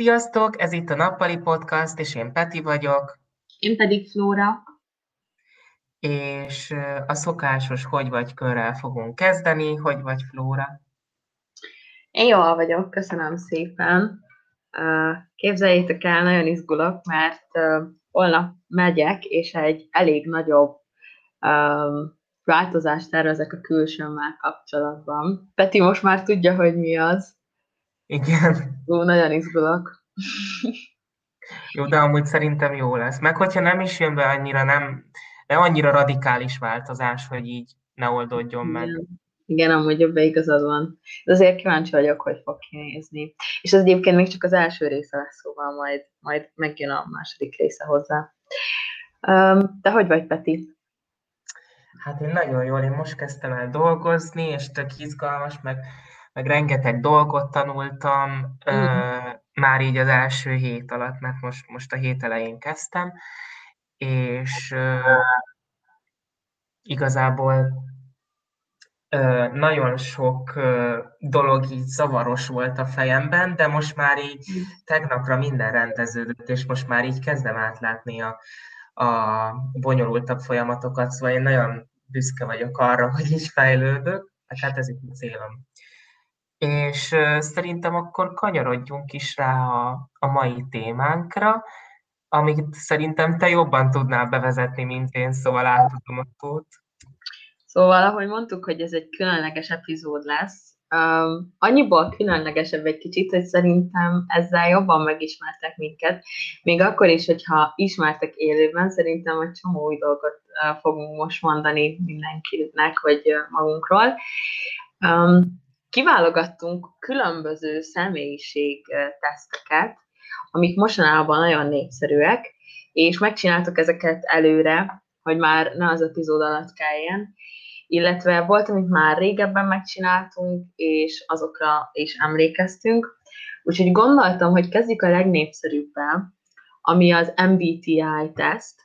Sziasztok, ez itt a Nappali Podcast, és én Peti vagyok. Én pedig Flóra. És a szokásos hogy vagy körrel fogunk kezdeni. Hogy vagy Flóra? Én jól vagyok, köszönöm szépen. Képzeljétek el, nagyon izgulok, mert holnap megyek, és egy elég nagyobb változást tervezek a külsőmmel kapcsolatban. Peti most már tudja, hogy mi az. Igen. Ó, nagyon izgulok. Jó, de amúgy szerintem jó lesz. Meg hogyha nem is jön be annyira, nem, nem annyira radikális változás, hogy így ne oldódjon Igen. meg. Igen, amúgy ebbe igazad van. De azért kíváncsi vagyok, hogy fog kinézni. És ez egyébként még csak az első része lesz, szóval majd, majd megjön a második része hozzá. De hogy vagy, Peti? Hát én nagyon jól, én most kezdtem el dolgozni, és tök izgalmas, meg, meg rengeteg dolgot tanultam, mm. uh, már így az első hét alatt, mert most, most a hét elején kezdtem, és uh, igazából uh, nagyon sok uh, dolog így zavaros volt a fejemben, de most már így tegnapra minden rendeződött, és most már így kezdem átlátni a, a bonyolultabb folyamatokat, szóval én nagyon büszke vagyok arra, hogy így fejlődök, hát ez itt a célom. És szerintem akkor kanyarodjunk is rá a, a mai témánkra, amit szerintem te jobban tudnál bevezetni, mint én, szóval átadom a szót. Szóval, ahogy mondtuk, hogy ez egy különleges epizód lesz, Um, annyiból különlegesebb egy kicsit, hogy szerintem ezzel jobban megismertek minket, még akkor is, hogyha ismertek élőben, szerintem egy csomó új dolgot uh, fogunk most mondani mindenkinek, vagy uh, magunkról. Um, kiválogattunk különböző személyiség teszteket, amik mostanában nagyon népszerűek, és megcsináltuk ezeket előre, hogy már ne az epizód alatt kelljen, illetve volt, amit már régebben megcsináltunk, és azokra is emlékeztünk. Úgyhogy gondoltam, hogy kezdjük a legnépszerűbbel, ami az MBTI teszt.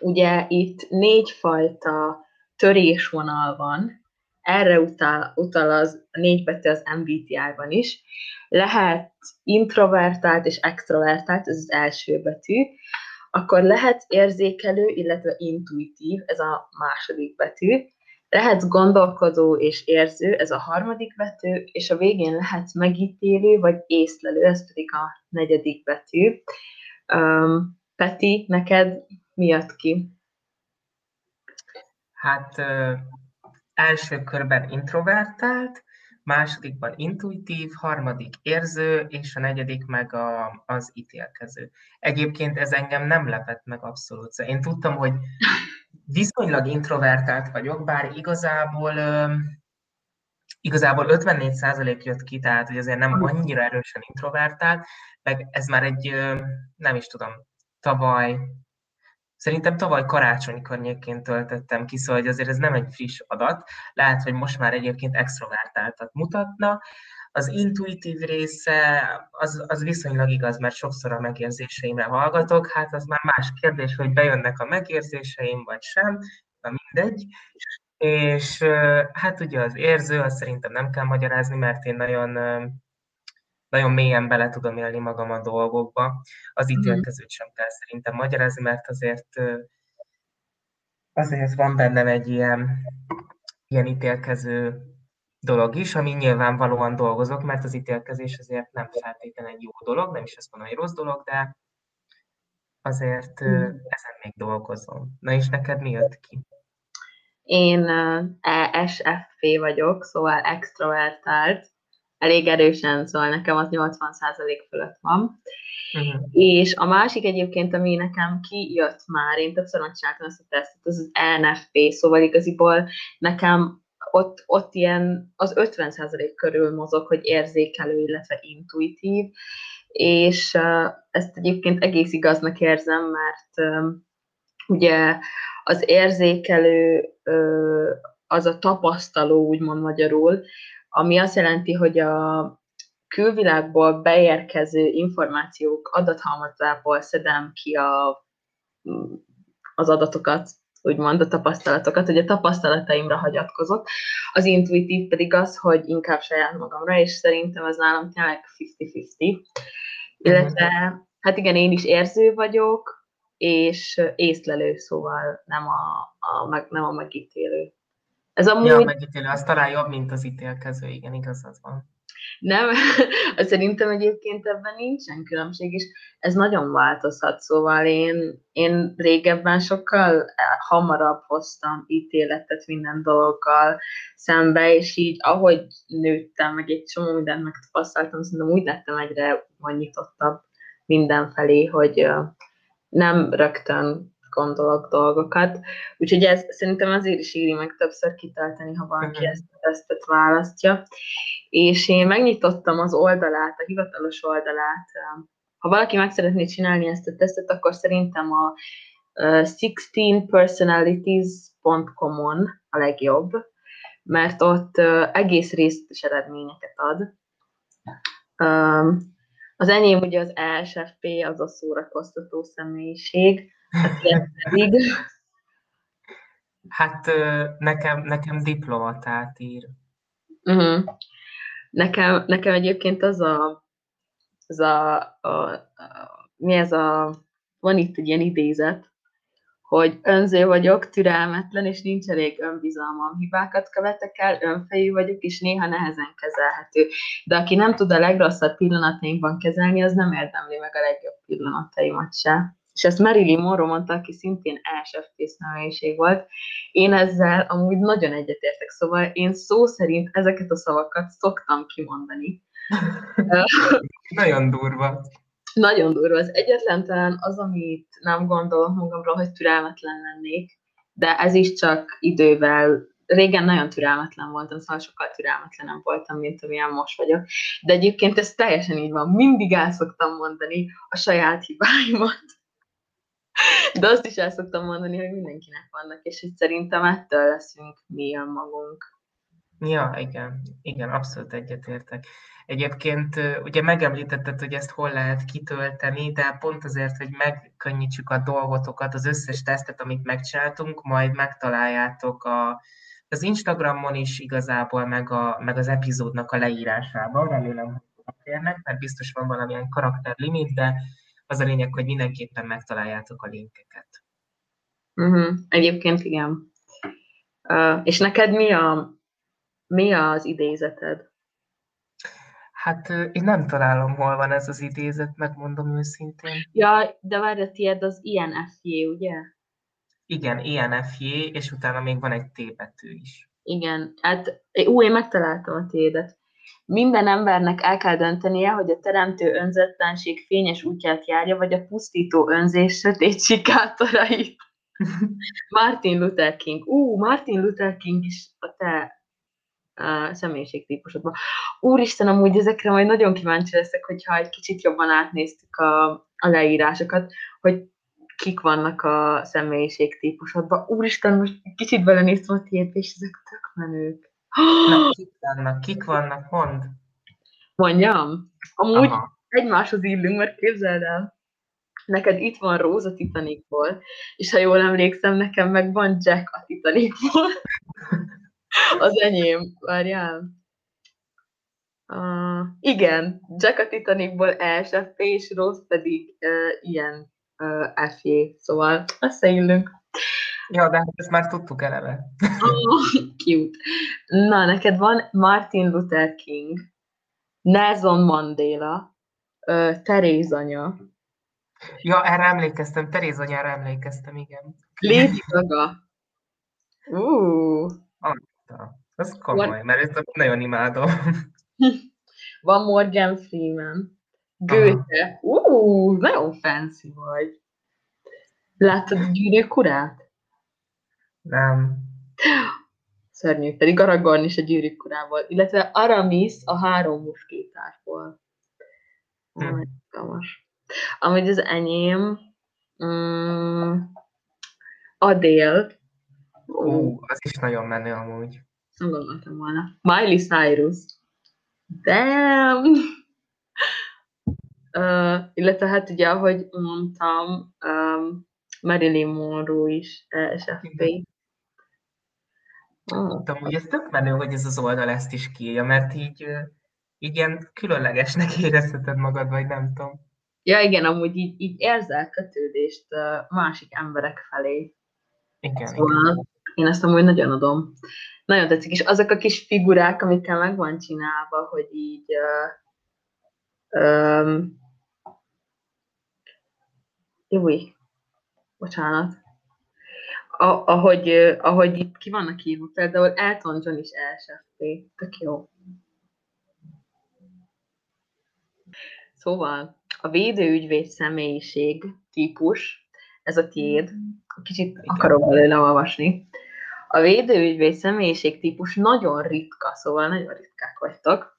Ugye itt négyfajta törésvonal van, erre utal, utal az a négy betű az MBTI-ban is. Lehet introvertált és extrovertált, ez az első betű. Akkor lehet érzékelő, illetve intuitív, ez a második betű. Lehetsz gondolkodó és érző, ez a harmadik betű, és a végén lehetsz megítélő vagy észlelő, ez pedig a negyedik betű. Um, Peti, neked mi jött ki? Hát első körben introvertált, másodikban intuitív, harmadik érző, és a negyedik meg a, az ítélkező. Egyébként ez engem nem lepett meg abszolút. Szóval én tudtam, hogy viszonylag introvertált vagyok, bár igazából igazából 54% jött ki, tehát hogy azért nem annyira erősen introvertált, meg ez már egy, nem is tudom, tavaly, szerintem tavaly karácsony környékén töltöttem ki, szóval hogy azért ez nem egy friss adat, lehet, hogy most már egyébként extrovertáltat mutatna, az intuitív része az, az viszonylag igaz, mert sokszor a megérzéseimre hallgatok, hát az már más kérdés, hogy bejönnek a megérzéseim, vagy sem, na mindegy. És hát ugye az érző, azt szerintem nem kell magyarázni, mert én nagyon, nagyon mélyen bele tudom élni magam a dolgokba. Az mhm. ítélkezőt sem kell szerintem magyarázni, mert azért azért van bennem egy ilyen, ilyen ítélkező dolog is, ami nyilvánvalóan dolgozok, mert az ítélkezés azért nem feltétlenül egy jó dolog, nem is azt mondom, hogy rossz dolog, de azért hmm. ezen még dolgozom. Na és neked mi jött ki? Én ESFP vagyok, szóval extrovertált, elég erősen, szóval nekem az 80% fölött van. Uh-huh. És a másik egyébként, ami nekem kijött már, én többször megcsináltam ezt a tesztet, az az ENFP, szóval igaziból nekem ott, ott ilyen az 50% körül mozog, hogy érzékelő, illetve intuitív, és ezt egyébként egész igaznak érzem, mert ugye az érzékelő az a tapasztaló, úgymond magyarul, ami azt jelenti, hogy a külvilágból beérkező információk adathalmazából szedem ki a, az adatokat, úgymond a tapasztalatokat, hogy a tapasztalataimra hagyatkozok. Az intuitív pedig az, hogy inkább saját magamra, és szerintem ez nálam tényleg 50-50. Illetve, hát igen, én is érző vagyok, és észlelő, szóval nem a, a, meg, nem a megítélő. Ez amúgy... Ja, megítélő, az talán jobb, mint az ítélkező, igen, igazad van. Nem, szerintem egyébként ebben nincsen különbség, és ez nagyon változhat, szóval én, én régebben sokkal hamarabb hoztam ítéletet minden dologgal szembe, és így ahogy nőttem, meg egy csomó mindent megtapasztaltam, szerintem úgy lettem egyre nyitottabb mindenfelé, hogy nem rögtön gondolok dolgokat. Úgyhogy ez szerintem azért is éri meg többször kitölteni, ha valaki uh-huh. ezt a tesztet választja. És én megnyitottam az oldalát, a hivatalos oldalát. Ha valaki meg szeretné csinálni ezt a tesztet, akkor szerintem a 16personalities.com-on a legjobb, mert ott egész részletes eredményeket ad. Az enyém ugye az ESFP, az a szórakoztató személyiség, pedig... Hát nekem, nekem diplomatát ír. Uh-huh. Nekem, nekem egyébként az a, az a, a, a, mi ez a, van itt egy ilyen idézet, hogy önző vagyok, türelmetlen, és nincs elég önbizalmam. Hibákat követek el, önfejű vagyok, és néha nehezen kezelhető. De aki nem tud a legrosszabb pillanatainkban kezelni, az nem érdemli meg a legjobb pillanataimat se és ezt Marilyn Monroe mondta, aki szintén ESFP személyiség volt. Én ezzel amúgy nagyon egyetértek, szóval én szó szerint ezeket a szavakat szoktam kimondani. nagyon durva. Nagyon durva. Az egyetlen talán az, amit nem gondolok magamról, hogy türelmetlen lennék, de ez is csak idővel régen nagyon türelmetlen voltam, szóval sokkal türelmetlenem voltam, mint amilyen most vagyok. De egyébként ez teljesen így van. Mindig el szoktam mondani a saját hibáimat. De azt is el szoktam mondani, hogy mindenkinek vannak, és hogy szerintem ettől leszünk mi magunk. Ja, igen, igen, abszolút egyetértek. Egyébként ugye megemlítetted, hogy ezt hol lehet kitölteni, de pont azért, hogy megkönnyítsük a dolgotokat, az összes tesztet, amit megcsináltunk, majd megtaláljátok a, az Instagramon is igazából, meg, a, meg az epizódnak a leírásában, remélem, hogy kérnek, mert biztos van valamilyen karakterlimit, de az a lényeg, hogy mindenképpen megtaláljátok a linkeket. Uh-huh. Egyébként igen. Uh, és neked mi, a, mi az idézeted? Hát én nem találom, hol van ez az idézet, megmondom őszintén. Ja, de várj, a tiéd az INFJ, ugye? Igen, INFJ, és utána még van egy T betű is. Igen, hát ú, én megtaláltam a tiédet. Minden embernek el kell döntenie, hogy a teremtő önzetlenség fényes útját járja, vagy a pusztító önzés sötét sikátorait. Martin Luther King. Ú, Martin Luther King is a te uh, személyiségtípusodban. Úristen, amúgy ezekre majd nagyon kíváncsi leszek, hogyha egy kicsit jobban átnéztük a, a leírásokat, hogy kik vannak a személyiségtípusodban. Úristen, most kicsit belenéztem a tiédbe, és ezek tök menők. Na, kik vannak? Kik vannak? Mond. Mondjam? Amúgy Aha. egymáshoz illünk, mert képzeld el. Neked itt van Róza Titanicból, és ha jól emlékszem, nekem meg van Jack a Titanicból. Az enyém, várjál. Uh, igen, Jack a Titanicból ESFP, és Rose pedig uh, ilyen uh, FJ, szóval összeillünk. Ja, de hát ezt már tudtuk eleve. Oh, cute. Na, neked van Martin Luther King, Nelson Mandela, uh, Teréz anya. Ja, erre emlékeztem, Teréz anyára emlékeztem, igen. Lady Gaga. Uh. Ez komoly, Van... mert ezt nagyon imádom. Van Morgan Freeman. Goethe. Uh, nagyon fancy vagy. Láttad a gyűrűk urát? Nem. Szörnyű, pedig Aragorn is a gyűrűk urából, illetve Aramis a három muskétárból. Nem egy kamas. Amúgy az enyém, mm, Adél. Ó, uh, az is nagyon menő amúgy. Nem gondoltam volna. Miley Cyrus. Damn! Uh, illetve hát ugye, ahogy mondtam, um, Marilyn Monroe is SFP. Ah. Amúgy ez tök menő, hogy ez az oldal ezt is kiírja, mert így, így ilyen különlegesnek érezheted magad, vagy nem tudom. Ja, igen, amúgy így, így érzel kötődést másik emberek felé. Igen, szóval igen. én ezt amúgy nagyon adom. Nagyon tetszik, és azok a kis figurák, amikkel meg van csinálva, hogy így uh, um, Júj, bocsánat. A, ahogy, ahogy itt ki vannak írva, például Elton John is ESFP. Tök jó. Szóval a védőügyvéd személyiség típus, ez a tiéd, kicsit akarok belőle olvasni. A védőügyvéd személyiség típus nagyon ritka, szóval nagyon ritkák vagytok,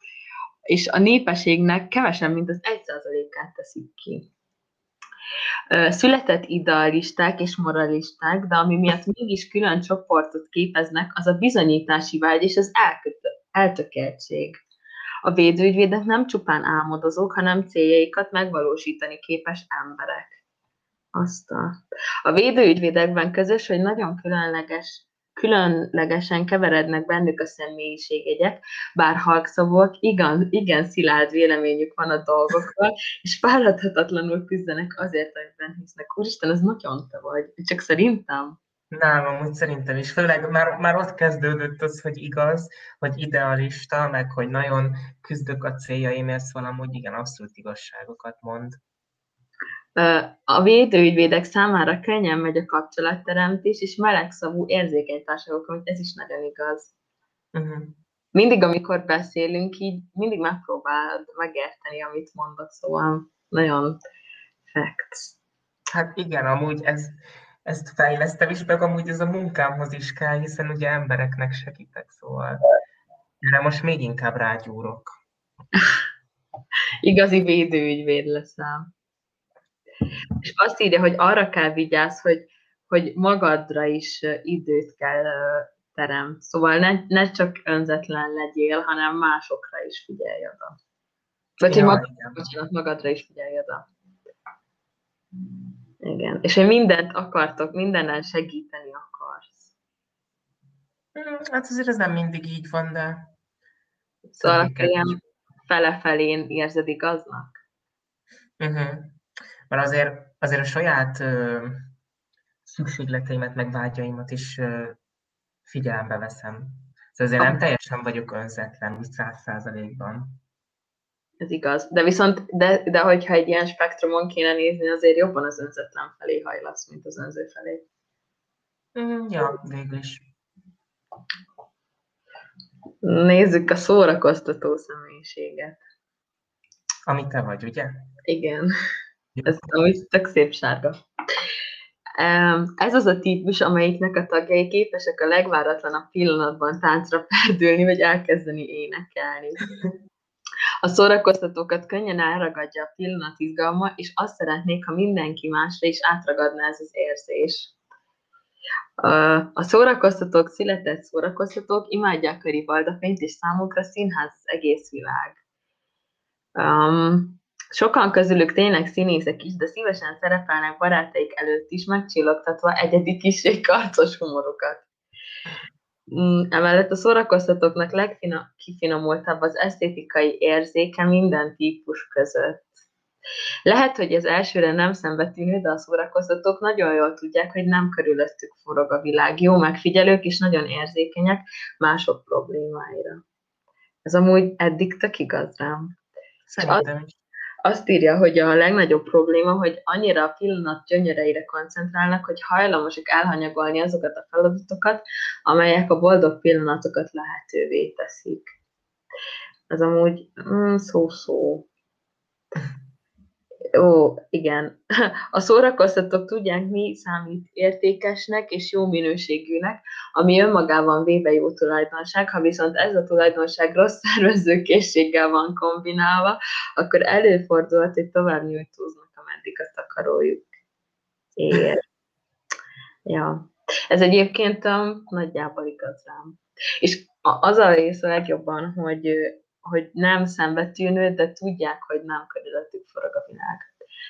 és a népességnek kevesebb, mint az 1%-át teszik ki. Született idealisták és moralisták, de ami miatt mégis külön csoportot képeznek, az a bizonyítási vágy és az eltökeltség. A védőügyvédek nem csupán álmodozók, hanem céljaikat megvalósítani képes emberek. Azt a... a védőügyvédekben közös, hogy nagyon különleges különlegesen keverednek bennük a személyiségjegyek, bár halkszavúak, igen, igen szilárd véleményük van a dolgokról, és fáradhatatlanul küzdenek azért, amiben hisznek. Úristen, ez nagyon te vagy, csak szerintem. Nem, amúgy szerintem is. Főleg már, már ott kezdődött az, hogy igaz, hogy idealista, meg hogy nagyon küzdök a céljaimért, szóval amúgy igen, abszolút igazságokat mond. A védőügyvédek számára könnyen megy a kapcsolatteremtés, és melegszavú érzékeny társadalmak, ez is nagyon igaz. Uh-huh. Mindig, amikor beszélünk, így mindig megpróbálod megérteni, amit mondok, szóval nagyon facts. Hát igen, amúgy ez, ezt fejlesztem is, meg amúgy ez a munkámhoz is kell, hiszen ugye embereknek segítek, szóval de most még inkább rágyúrok. Igazi védőügyvéd leszel. És azt írja, hogy arra kell vigyázz, hogy, hogy magadra is időt kell terem. Szóval ne, ne csak önzetlen legyél, hanem másokra is figyelj oda. Vagy hogy magad, bocsánat, magadra is figyelj oda. Igen. És hogy mindent akartok, mindennel segíteni akarsz. Hmm, hát azért ez nem mindig így van, de... Szóval akkor ilyen fele-felén érzed igaznak? Uh-huh. Mert azért, azért a saját ö, szükségleteimet, meg vágyaimat is ö, figyelembe veszem. Szóval azért nem teljesen vagyok önzetlen, úgy száz százalékban. Ez igaz. De viszont, de, de hogyha egy ilyen spektrumon kéne nézni, azért jobban az önzetlen felé hajlasz, mint az önző felé. Mm, ja, végül is. Nézzük a szórakoztató személyiséget. Amit te vagy, ugye? Igen. Ez amúgy tök szép sárga. Ez az a típus, amelyiknek a tagjai képesek a legváratlanabb pillanatban táncra perdülni, vagy elkezdeni énekelni. A szórakoztatókat könnyen elragadja a pillanat izgalma, és azt szeretnék, ha mindenki másra is átragadna ez az érzés. A szórakoztatók, született szórakoztatók imádják a ribaldafényt, és számukra színház az egész világ. Um, Sokan közülük tényleg színészek is, de szívesen szerepelnek barátaik előtt is, megcsillogtatva egyedi kisé karcos humorukat. Mm, emellett a szórakoztatóknak legkifinomultabb az esztétikai érzéke minden típus között. Lehet, hogy ez elsőre nem szembetűnő, de a szórakoztatók nagyon jól tudják, hogy nem körülöttük forog a világ. Jó megfigyelők és nagyon érzékenyek mások problémáira. Ez amúgy eddig tök igaz rám. Szerintem is azt írja, hogy a legnagyobb probléma, hogy annyira a pillanat gyönyöreire koncentrálnak, hogy hajlamosak elhanyagolni azokat a feladatokat, amelyek a boldog pillanatokat lehetővé teszik. Ez amúgy mm, szó-szó. Ó, igen. A szórakoztatók tudják, mi számít értékesnek és jó minőségűnek, ami önmagában véve jó tulajdonság, ha viszont ez a tulajdonság rossz szervezőkészséggel van kombinálva, akkor előfordulhat, hogy tovább nyújtóznak, ameddig a takarójuk ér. Ja. Ez egyébként um, nagyjából igaz rám. És az a rész a legjobban, hogy hogy nem szembetűnő, de tudják, hogy nem körülöttük forog a világ.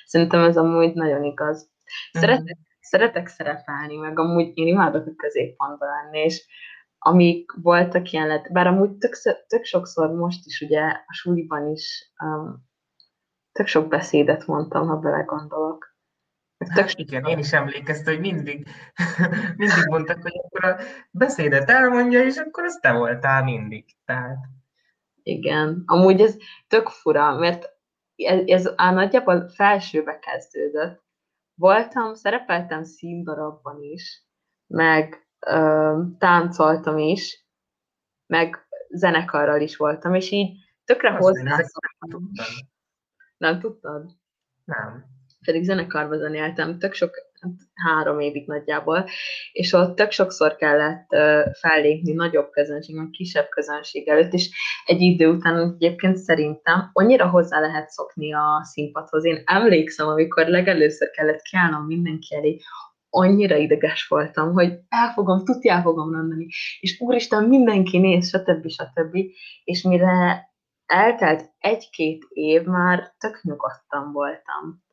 Szerintem ez amúgy nagyon igaz. Mhm. Szeretek, uh-huh. szeretek szerepelni, meg amúgy én imádok a középpontban lenni, és amik voltak ilyen lett, bár amúgy tök, tök sokszor most is ugye a suliban is um, tök sok beszédet mondtam, ha belegondolok. Hát igen, én is emlékeztem, hogy mindig, mindig mondtak, hogy akkor a beszédet elmondja, és akkor az te voltál mindig. Tehát... Igen, amúgy ez tök fura, mert ez, a nagyjából felsőbe kezdődött. Voltam, szerepeltem színdarabban is, meg ö, táncoltam is, meg zenekarral is voltam, és így tökre hozzászoktam. Nem tudtad? Nem pedig zenekarban zenéltem, tök sok, három évig nagyjából, és ott tök sokszor kellett fellépni nagyobb közönség, kisebb közönség előtt, és egy idő után egyébként szerintem annyira hozzá lehet szokni a színpadhoz. Én emlékszem, amikor legelőször kellett kiállnom mindenki elé, annyira ideges voltam, hogy el fogom, tudja, el fogom mondani, és úristen, mindenki néz, stb. stb. És mire eltelt egy-két év, már tök nyugodtan voltam.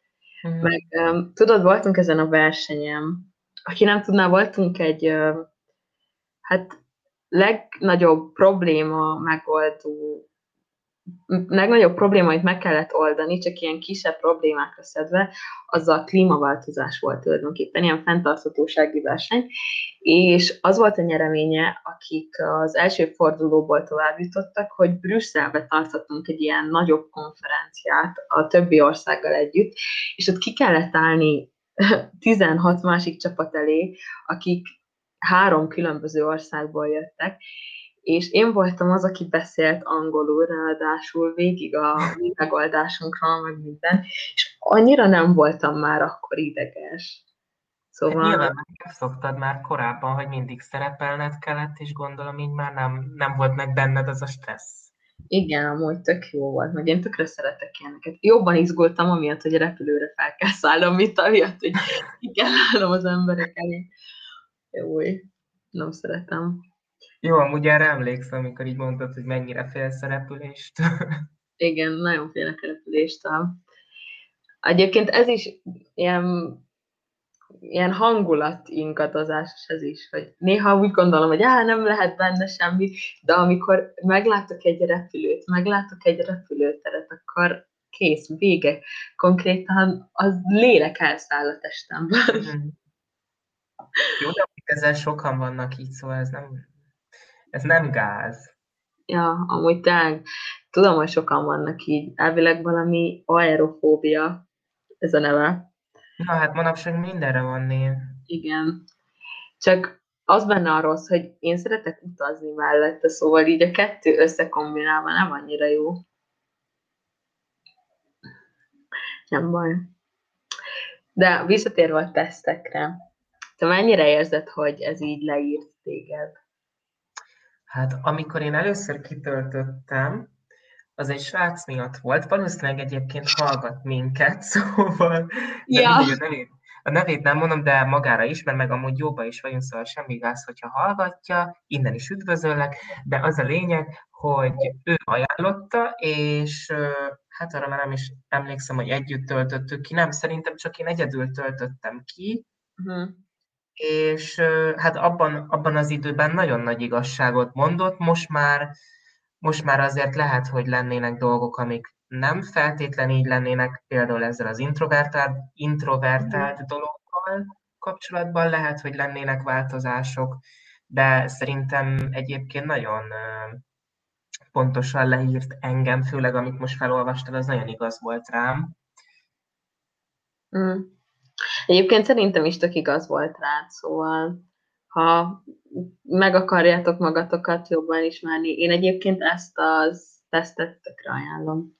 Mm. Meg um, tudod, voltunk ezen a versenyen. Aki nem tudná, voltunk egy uh, hát legnagyobb probléma megoldó legnagyobb probléma, amit meg kellett oldani, csak ilyen kisebb problémákra szedve, az a klímaváltozás volt tulajdonképpen, ilyen fenntarthatósági verseny, és az volt a nyereménye, akik az első fordulóból tovább jutottak, hogy Brüsszelbe tartottunk egy ilyen nagyobb konferenciát a többi országgal együtt, és ott ki kellett állni 16 másik csapat elé, akik három különböző országból jöttek, és én voltam az, aki beszélt angolul, ráadásul végig a mi megoldásunkról, meg minden, és annyira nem voltam már akkor ideges. Szóval... Nyilván szoktad már korábban, hogy mindig szerepelned kellett, és gondolom így már nem, nem volt meg benned az a stressz. Igen, amúgy tök jó volt, meg én tökre szeretek ilyeneket. Jobban izgultam, amiatt, hogy a repülőre fel kell szállnom, mint amiatt, hogy ki kell állnom az emberek elé. Jó, nem szeretem. Jó, amúgy erre emlékszem, amikor így mondtad, hogy mennyire félsz a repülést. Igen, nagyon félek a repülést. Egyébként ez is ilyen, ilyen hangulat ingadozás ez is, hogy néha úgy gondolom, hogy á, nem lehet benne semmi, de amikor meglátok egy repülőt, meglátok egy repülőteret, akkor kész, vége. Konkrétan az lélek elszáll a testemben. Mm. Jó, de ezzel sokan vannak így, szóval ez nem, ez nem gáz. Ja, amúgy tényleg tudom, hogy sokan vannak így. Elvileg valami aerofóbia ez a neve. Na hát manapság mindenre van név. Igen. Csak az benne a rossz, hogy én szeretek utazni mellette, szóval így a kettő összekombinálva nem annyira jó. Nem baj. De visszatérve a tesztekre, te mennyire érzed, hogy ez így leírt téged? Hát amikor én először kitöltöttem, az egy srác miatt volt, valószínűleg egyébként hallgat minket, szóval ja. a, nevét, a nevét nem mondom, de magára is, mert meg amúgy jóba is vagyunk, szóval semmi gáz, hogyha hallgatja, innen is üdvözöllek, de az a lényeg, hogy ő ajánlotta, és hát arra már nem is emlékszem, hogy együtt töltöttük ki, nem, szerintem csak én egyedül töltöttem ki, uh-huh és hát abban, abban az időben nagyon nagy igazságot mondott, most már, most már azért lehet, hogy lennének dolgok, amik nem feltétlen így lennének, például ezzel az introvertált, introvertált mm. dologgal kapcsolatban lehet, hogy lennének változások, de szerintem egyébként nagyon pontosan leírt engem, főleg amit most felolvastad, az nagyon igaz volt rám. Mm. Egyébként szerintem is tök igaz volt rád, szóval ha meg akarjátok magatokat jobban ismerni, én egyébként ezt az tesztet tökre ajánlom.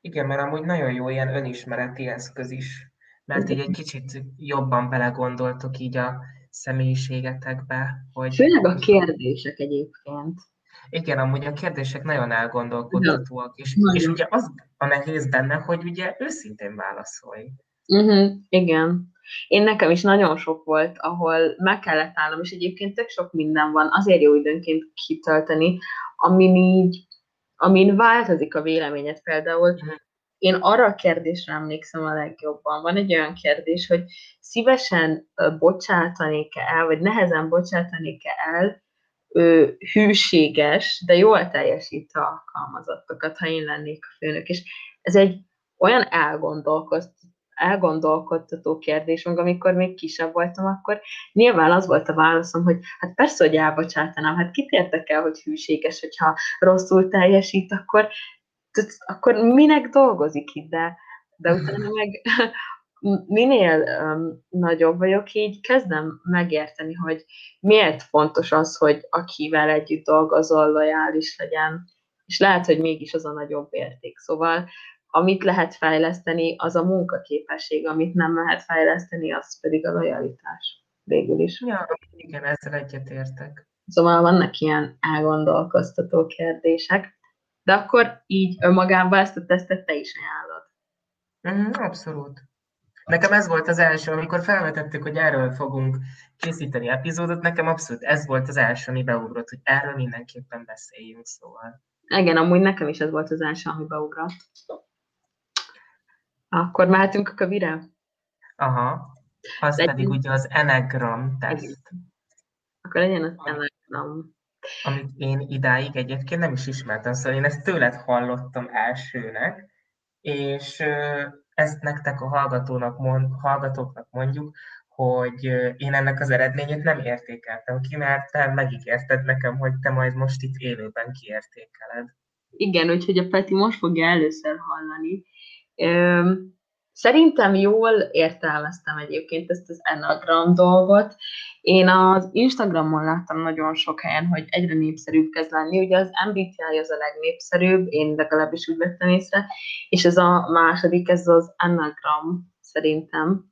Igen, mert amúgy nagyon jó ilyen önismereti eszköz is, mert így egy kicsit jobban belegondoltok így a személyiségetekbe. Hogy Főleg a kérdések egyébként. Igen, amúgy a kérdések nagyon elgondolkodhatóak, és, és ugye az a nehéz benne, hogy ugye őszintén válaszolj. Uh-huh, igen. Én nekem is nagyon sok volt, ahol meg kellett állnom, és egyébként tök sok minden van, azért jó időnként kitölteni, amin így, amin változik a véleményed például. Uh-huh. Én arra a kérdésre emlékszem a legjobban. Van egy olyan kérdés, hogy szívesen bocsátanék-e el, vagy nehezen bocsátanék-e el ö, hűséges, de jól teljesítő alkalmazottakat, ha én lennék a főnök. És ez egy olyan elgondolkodtató kérdés, meg amikor még kisebb voltam, akkor nyilván az volt a válaszom, hogy hát persze, hogy elbocsátanám, hát kit érdekel, hogy hűséges, hogyha rosszul teljesít, akkor, akkor minek dolgozik itt, de, de utána meg minél um, nagyobb vagyok, így kezdem megérteni, hogy miért fontos az, hogy akivel együtt dolgozol, lojális legyen, és lehet, hogy mégis az a nagyobb érték. Szóval amit lehet fejleszteni, az a munkaképesség, amit nem lehet fejleszteni, az pedig a lojalitás végül is. Ja, igen, ezzel egyetértek. Szóval vannak ilyen elgondolkoztató kérdések, de akkor így önmagában ezt a tesztet te is ajánlod. Mm, abszolút. Nekem ez volt az első, amikor felvetettük, hogy erről fogunk készíteni epizódot, nekem abszolút ez volt az első, ami beugrott, hogy erről mindenképpen beszéljünk, szóval. Igen, amúgy nekem is ez volt az első, ami beugrott. Akkor mehetünk a kövire? Aha. Az De pedig ugye az Enneagram teszt. Akkor legyen az Enneagram. Amit én idáig egyébként nem is ismertem, szóval én ezt tőled hallottam elsőnek, és ezt nektek a hallgatónak mond, hallgatóknak mondjuk, hogy én ennek az eredményét nem értékeltem ki, mert te megígérted nekem, hogy te majd most itt élőben kiértékeled. Igen, úgyhogy a Peti most fogja először hallani. Szerintem jól értelmeztem egyébként ezt az Enneagram dolgot. Én az Instagramon láttam nagyon sok helyen, hogy egyre népszerűbb kezd lenni. Ugye az MBTI az a legnépszerűbb, én legalábbis úgy vettem észre, és ez a második, ez az Enneagram szerintem.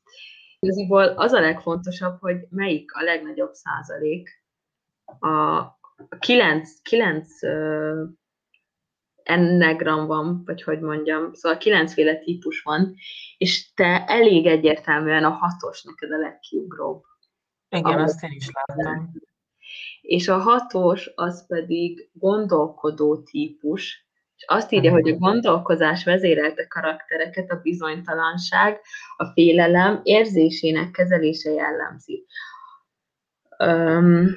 Igaziból az a legfontosabb, hogy melyik a legnagyobb százalék. A 9, 9 ennegram van, vagy hogy mondjam, szóval kilencféle típus van, és te elég egyértelműen a hatos neked a legkiugróbb. Igen, Ahol azt én is láttam. És a hatos az pedig gondolkodó típus, és azt írja, hogy a gondolkozás vezérelte karaktereket a bizonytalanság, a félelem érzésének kezelése jellemzi. Um,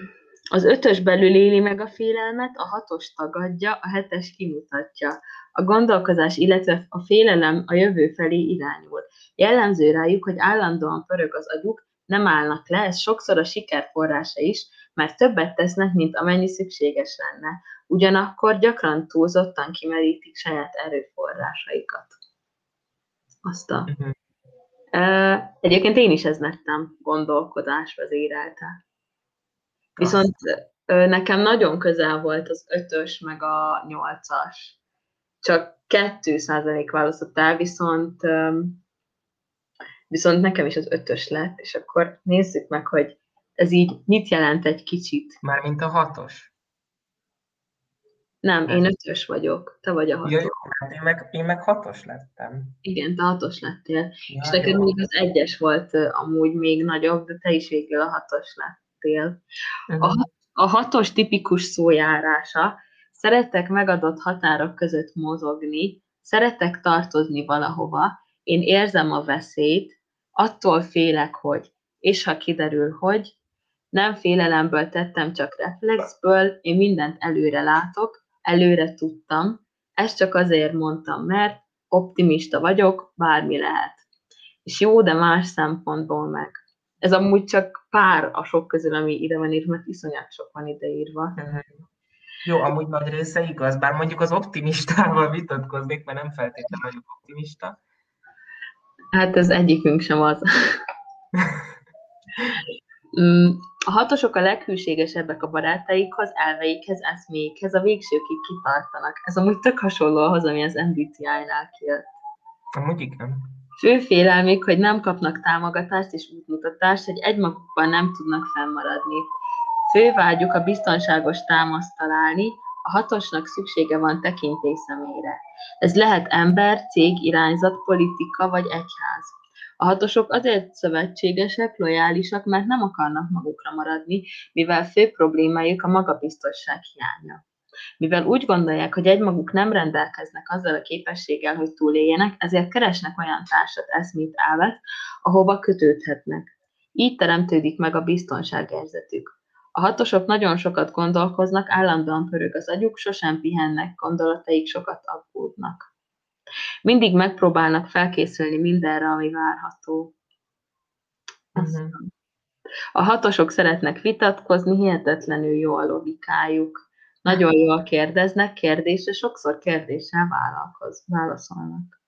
az ötös belül éli meg a félelmet, a hatos tagadja, a hetes kimutatja. A gondolkozás, illetve a félelem a jövő felé irányul. Jellemző rájuk, hogy állandóan pörög az agyuk, nem állnak le, ez sokszor a siker forrása is, mert többet tesznek, mint amennyi szükséges lenne. Ugyanakkor gyakran túlzottan kimerítik saját erőforrásaikat. Azt a... Uh, egyébként én is ez lettem, gondolkodás vezérelte. Viszont nekem nagyon közel volt az ötös meg a nyolcas. Csak 2% választott el, viszont, viszont nekem is az ötös lett, és akkor nézzük meg, hogy ez így mit jelent egy kicsit. Mármint a hatos. Nem, én ötös vagyok, te vagy a hatos. Ja, jó, hát én meg, én meg hatos lettem. Igen, te hatos lettél. Ja, és neked még az egyes volt amúgy még nagyobb, de te is végül a hatos lett lettél. A, a hatos tipikus szójárása, szeretek megadott határok között mozogni, szeretek tartozni valahova, én érzem a veszélyt, attól félek, hogy, és ha kiderül, hogy, nem félelemből tettem, csak reflexből, én mindent előre látok, előre tudtam, ezt csak azért mondtam, mert optimista vagyok, bármi lehet. És jó, de más szempontból meg. Ez amúgy csak pár a sok közül, ami ide van írva, mert iszonyat sok van ideírva. Uh-huh. Jó, amúgy nagy része igaz, bár mondjuk az optimistával vitatkoznék, mert nem feltétlenül vagyok optimista. Hát ez egyikünk sem az. Mm, a hatosok a leghűségesebbek a barátaikhoz, elveikhez, eszméikhez, a végsőkig kitartanak. Ez amúgy tök hasonló ahhoz, ami az MBTI-nál kijött. Amúgy igen. Fő félelmük, hogy nem kapnak támogatást és útmutatást, hogy egymagukban nem tudnak fennmaradni. Fő vágyuk a biztonságos támaszt találni, a hatosnak szüksége van tekintély személyre. Ez lehet ember, cég, irányzat, politika vagy egyház. A hatosok azért szövetségesek, lojálisak, mert nem akarnak magukra maradni, mivel fő problémájuk a magabiztosság hiánya. Mivel úgy gondolják, hogy egymaguk nem rendelkeznek azzal a képességgel, hogy túléljenek, ezért keresnek olyan társat, eszmét, elvet, ahova kötődhetnek. Így teremtődik meg a biztonságérzetük. A hatosok nagyon sokat gondolkoznak, állandóan pörög az agyuk, sosem pihennek, gondolataik sokat aggódnak. Mindig megpróbálnak felkészülni mindenre, ami várható. Uh-huh. A hatosok szeretnek vitatkozni, hihetetlenül jó a logikájuk. Nagyon jól kérdeznek, kérdésre sokszor kérdéssel válaszolnak.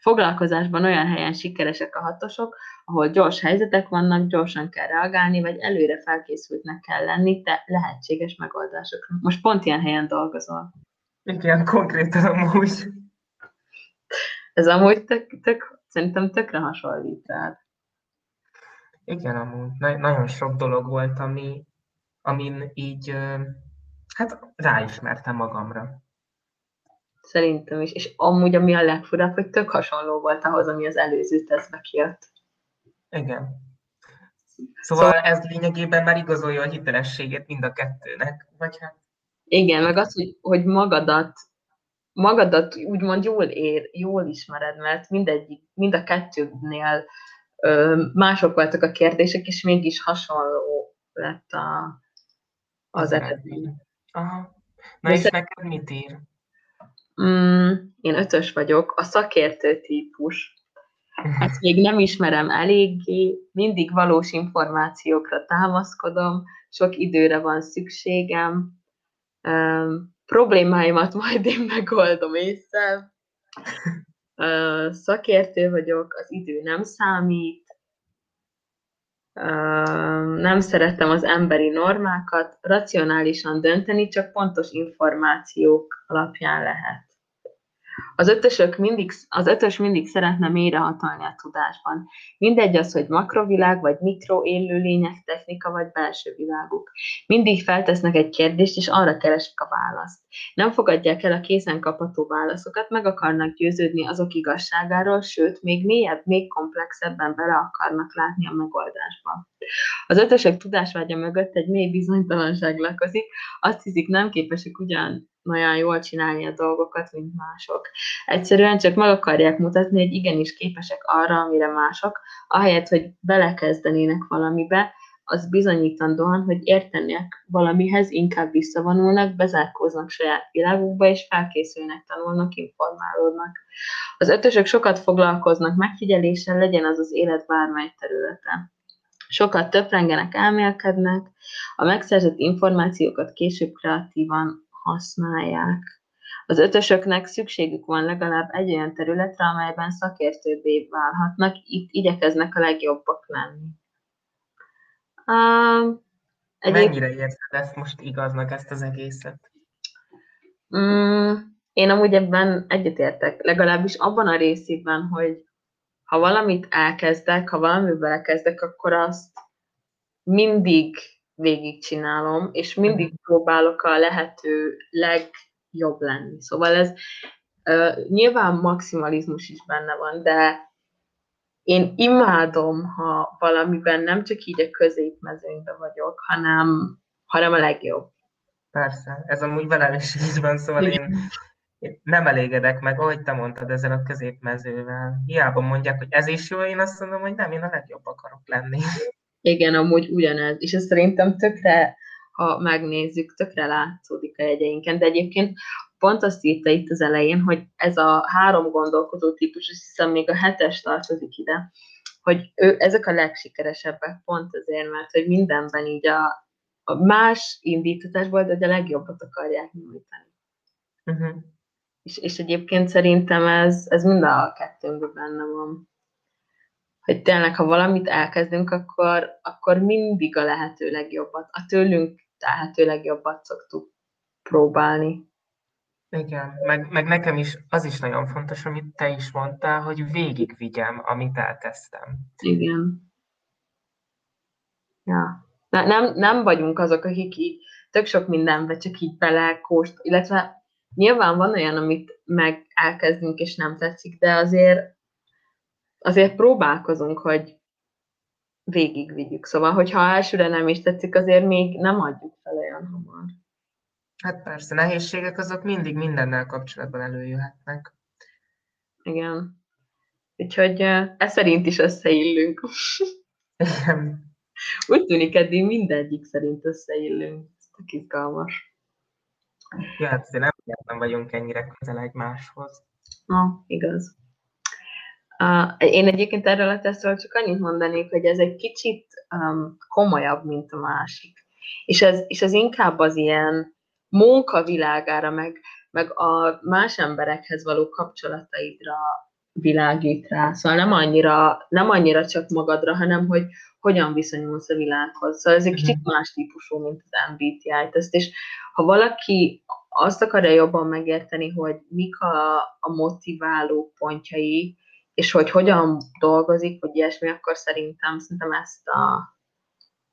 Foglalkozásban olyan helyen sikeresek a hatosok, ahol gyors helyzetek vannak, gyorsan kell reagálni, vagy előre felkészültnek kell lenni te lehetséges megoldásokra. Most pont ilyen helyen dolgozol. Igen, konkrétan amúgy. Ez amúgy tök, tök, szerintem tökre hasonlít rád. Igen, amúgy. Na- nagyon sok dolog volt, ami, amin így, hát ráismertem magamra. Szerintem is. És amúgy ami a legfurább, hogy tök hasonló volt ahhoz, ami az előző tesztbe kijött. Igen. Szóval, szóval ez lényegében már igazolja a hitelességét mind a kettőnek, vagy hát? Igen, meg az, hogy, hogy magadat, magadat úgymond jól ér, jól ismered, mert mindegyik, mind a kettőnél ö, mások voltak a kérdések, és mégis hasonló lett a, az, az eredmény. Aha. Na De és neked mit ír? Mm, én ötös vagyok, a szakértő típus. Ezt még nem ismerem eléggé, mindig valós információkra támaszkodom, sok időre van szükségem, um, problémáimat majd én megoldom észre. Uh, szakértő vagyok, az idő nem számít, nem szeretem az emberi normákat, racionálisan dönteni, csak pontos információk alapján lehet. Az ötösök mindig, az ötös mindig szeretne mélyrehatolni a tudásban. Mindegy az, hogy makrovilág, vagy mikro élőlények technika, vagy belső világuk. Mindig feltesznek egy kérdést, és arra keresik a választ. Nem fogadják el a készen kapható válaszokat, meg akarnak győződni azok igazságáról, sőt, még mélyebb, még komplexebben bele akarnak látni a megoldásba. Az ötösök tudásvágya mögött egy mély bizonytalanság lakozik, azt hiszik nem képesek ugyan olyan jól csinálni a dolgokat, mint mások. Egyszerűen csak meg akarják mutatni, hogy igenis képesek arra, amire mások, ahelyett, hogy belekezdenének valamibe, az bizonyítandóan, hogy értenek valamihez, inkább visszavonulnak, bezárkóznak saját világukba, és felkészülnek, tanulnak, informálódnak. Az ötösök sokat foglalkoznak megfigyeléssel, legyen az az élet bármely területe. Sokat töprengenek, elmélkednek, a megszerzett információkat később kreatívan használják. Az ötösöknek szükségük van legalább egy olyan területre, amelyben szakértőbbé válhatnak, itt igyekeznek a legjobbak lenni. Uh, egy Mennyire érzed ezt most igaznak, ezt az egészet? Mm, én amúgy ebben egyetértek, legalábbis abban a részében, hogy ha valamit elkezdek, ha valamit belekezdek, akkor azt mindig végigcsinálom, és mindig mhm. próbálok a lehető legjobb lenni. Szóval ez uh, nyilván maximalizmus is benne van, de én imádom, ha valamiben nem csak így a középmezőnyben vagyok, hanem, hanem a legjobb. Persze, ez amúgy velem is így van, szóval én, én nem elégedek meg, ahogy te mondtad ezzel a középmezővel. Hiába mondják, hogy ez is jó, én azt mondom, hogy nem, én a legjobb akarok lenni. Igen, amúgy ugyanez. És ez szerintem tökre, ha megnézzük, tökre látszódik a jegyeinken. De egyébként pont azt írta itt az elején, hogy ez a három gondolkodó típus, és hiszem még a hetes tartozik ide, hogy ő, ezek a legsikeresebbek pont azért, mert hogy mindenben így a, a más indítatásból, de a legjobbat akarják nyújtani. Uh-huh. És, és egyébként szerintem ez, ez mind a kettőnkben benne van hogy tényleg, ha valamit elkezdünk, akkor, akkor mindig a lehető legjobbat, a tőlünk lehető legjobbat szoktuk próbálni. Igen, meg, meg nekem is az is nagyon fontos, amit te is mondtál, hogy végigvigyem, amit elkezdtem. Igen. Ja. Ne, nem, nem vagyunk azok, akik így tök sok mindenbe csak így belekóst, illetve nyilván van olyan, amit meg elkezdünk és nem tetszik, de azért azért próbálkozunk, hogy végigvigyük. Szóval, hogyha elsőre nem is tetszik, azért még nem adjuk fel olyan hamar. Hát persze, nehézségek azok mindig mindennel kapcsolatban előjöhetnek. Igen. Úgyhogy ez szerint is összeillünk. Igen. Úgy tűnik, eddig mindegyik szerint összeillünk. Ez tök izgalmas. Ja, hát nem, nem vagyunk ennyire közel egymáshoz. Na, igaz. Uh, én egyébként erről a tesztről csak annyit mondanék, hogy ez egy kicsit um, komolyabb, mint a másik. És ez, és ez inkább az ilyen munkavilágára, meg, meg a más emberekhez való kapcsolataidra világít rá. Szóval nem annyira, nem annyira csak magadra, hanem hogy hogyan viszonyulsz a világhoz. Szóval ez egy kicsit mhm. más típusú, mint az MBTI-t. és ha valaki azt akarja jobban megérteni, hogy mik a, a motiváló pontjai, és hogy hogyan dolgozik, vagy ilyesmi, akkor szerintem, szerintem ezt a,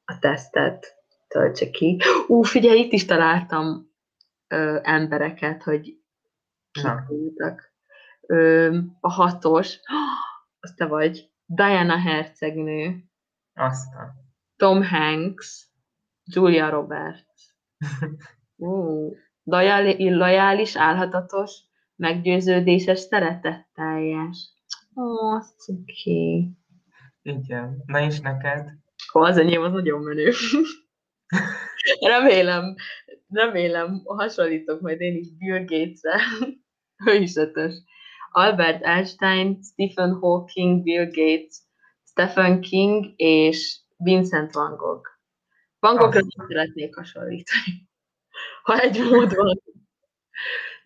a tesztet töltse ki. Ú, figyelj, itt is találtam ö, embereket, hogy kik a hatos, az te vagy, Diana hercegnő, Aztán. Tom Hanks, Julia Roberts. Ú, lojális, állhatatos, meggyőződéses, szeretetteljes. Ó, az cuki. Igen. Na és neked? Ó, az enyém az nagyon menő. remélem, remélem, hasonlítok majd én is Bill Gates-re. ő is ötös. Albert Einstein, Stephen Hawking, Bill Gates, Stephen King és Vincent van Gogh. Van Goghra nem szeretnék hasonlítani, ha egy mód van.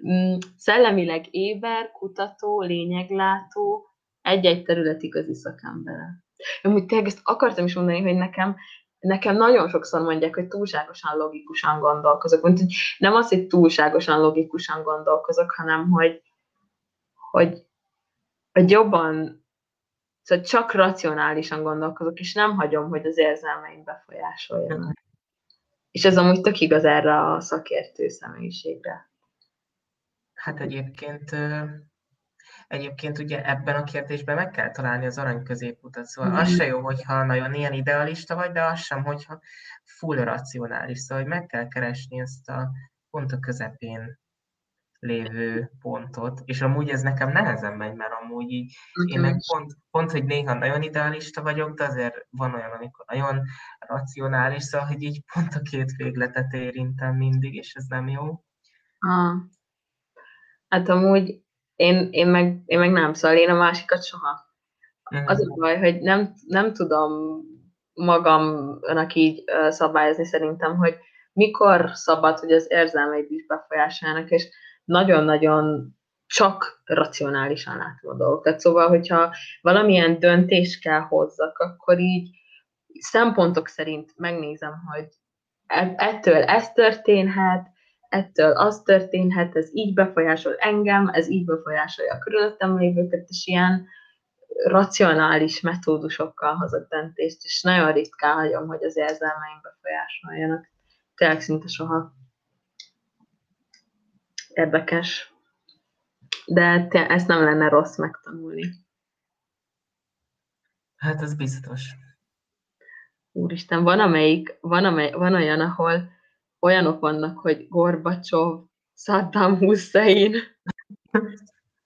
Mm, szellemileg éber, kutató, lényeglátó, egy-egy terület igazi szakembere. Amúgy tényleg ezt akartam is mondani, hogy nekem nekem nagyon sokszor mondják, hogy túlságosan logikusan gondolkozok. Mint, hogy nem az, hogy túlságosan logikusan gondolkozok, hanem hogy, hogy, hogy jobban, szóval csak racionálisan gondolkozok, és nem hagyom, hogy az érzelmeim befolyásoljanak. És ez amúgy tök igaz erre a szakértő személyiségre. Hát egyébként Egyébként ugye ebben a kérdésben meg kell találni az arany középutat, szóval mm. az se jó, hogyha nagyon ilyen idealista vagy, de az sem, hogyha full racionális, szóval hogy meg kell keresni ezt a pont a közepén lévő pontot, és amúgy ez nekem nehezen megy, mert amúgy így én meg pont, pont, hogy néha nagyon idealista vagyok, de azért van olyan, amikor nagyon racionális, szóval, hogy így pont a két végletet érintem mindig, és ez nem jó. Ah. Hát amúgy én, én, meg, én meg nem, szóval én a másikat soha. Az a baj, hogy nem, nem tudom magamnak így szabályozni szerintem, hogy mikor szabad, hogy az érzelmeid is befolyásoljanak, és nagyon-nagyon csak racionálisan látom a dolgok. Tehát szóval, hogyha valamilyen döntést kell hozzak, akkor így szempontok szerint megnézem, hogy e-, ettől ez történhet, ettől az történhet, ez így befolyásol engem, ez így befolyásolja a körülöttem lévőket, és ilyen racionális metódusokkal hozok döntést, és nagyon ritkán hagyom, hogy az érzelmeim befolyásoljanak. Tényleg szinte soha. Érdekes. De te, ezt nem lenne rossz megtanulni. Hát ez biztos. Úristen, van amelyik, van, amely, van olyan, ahol olyanok vannak, hogy Gorbacsov, Saddam Hussein,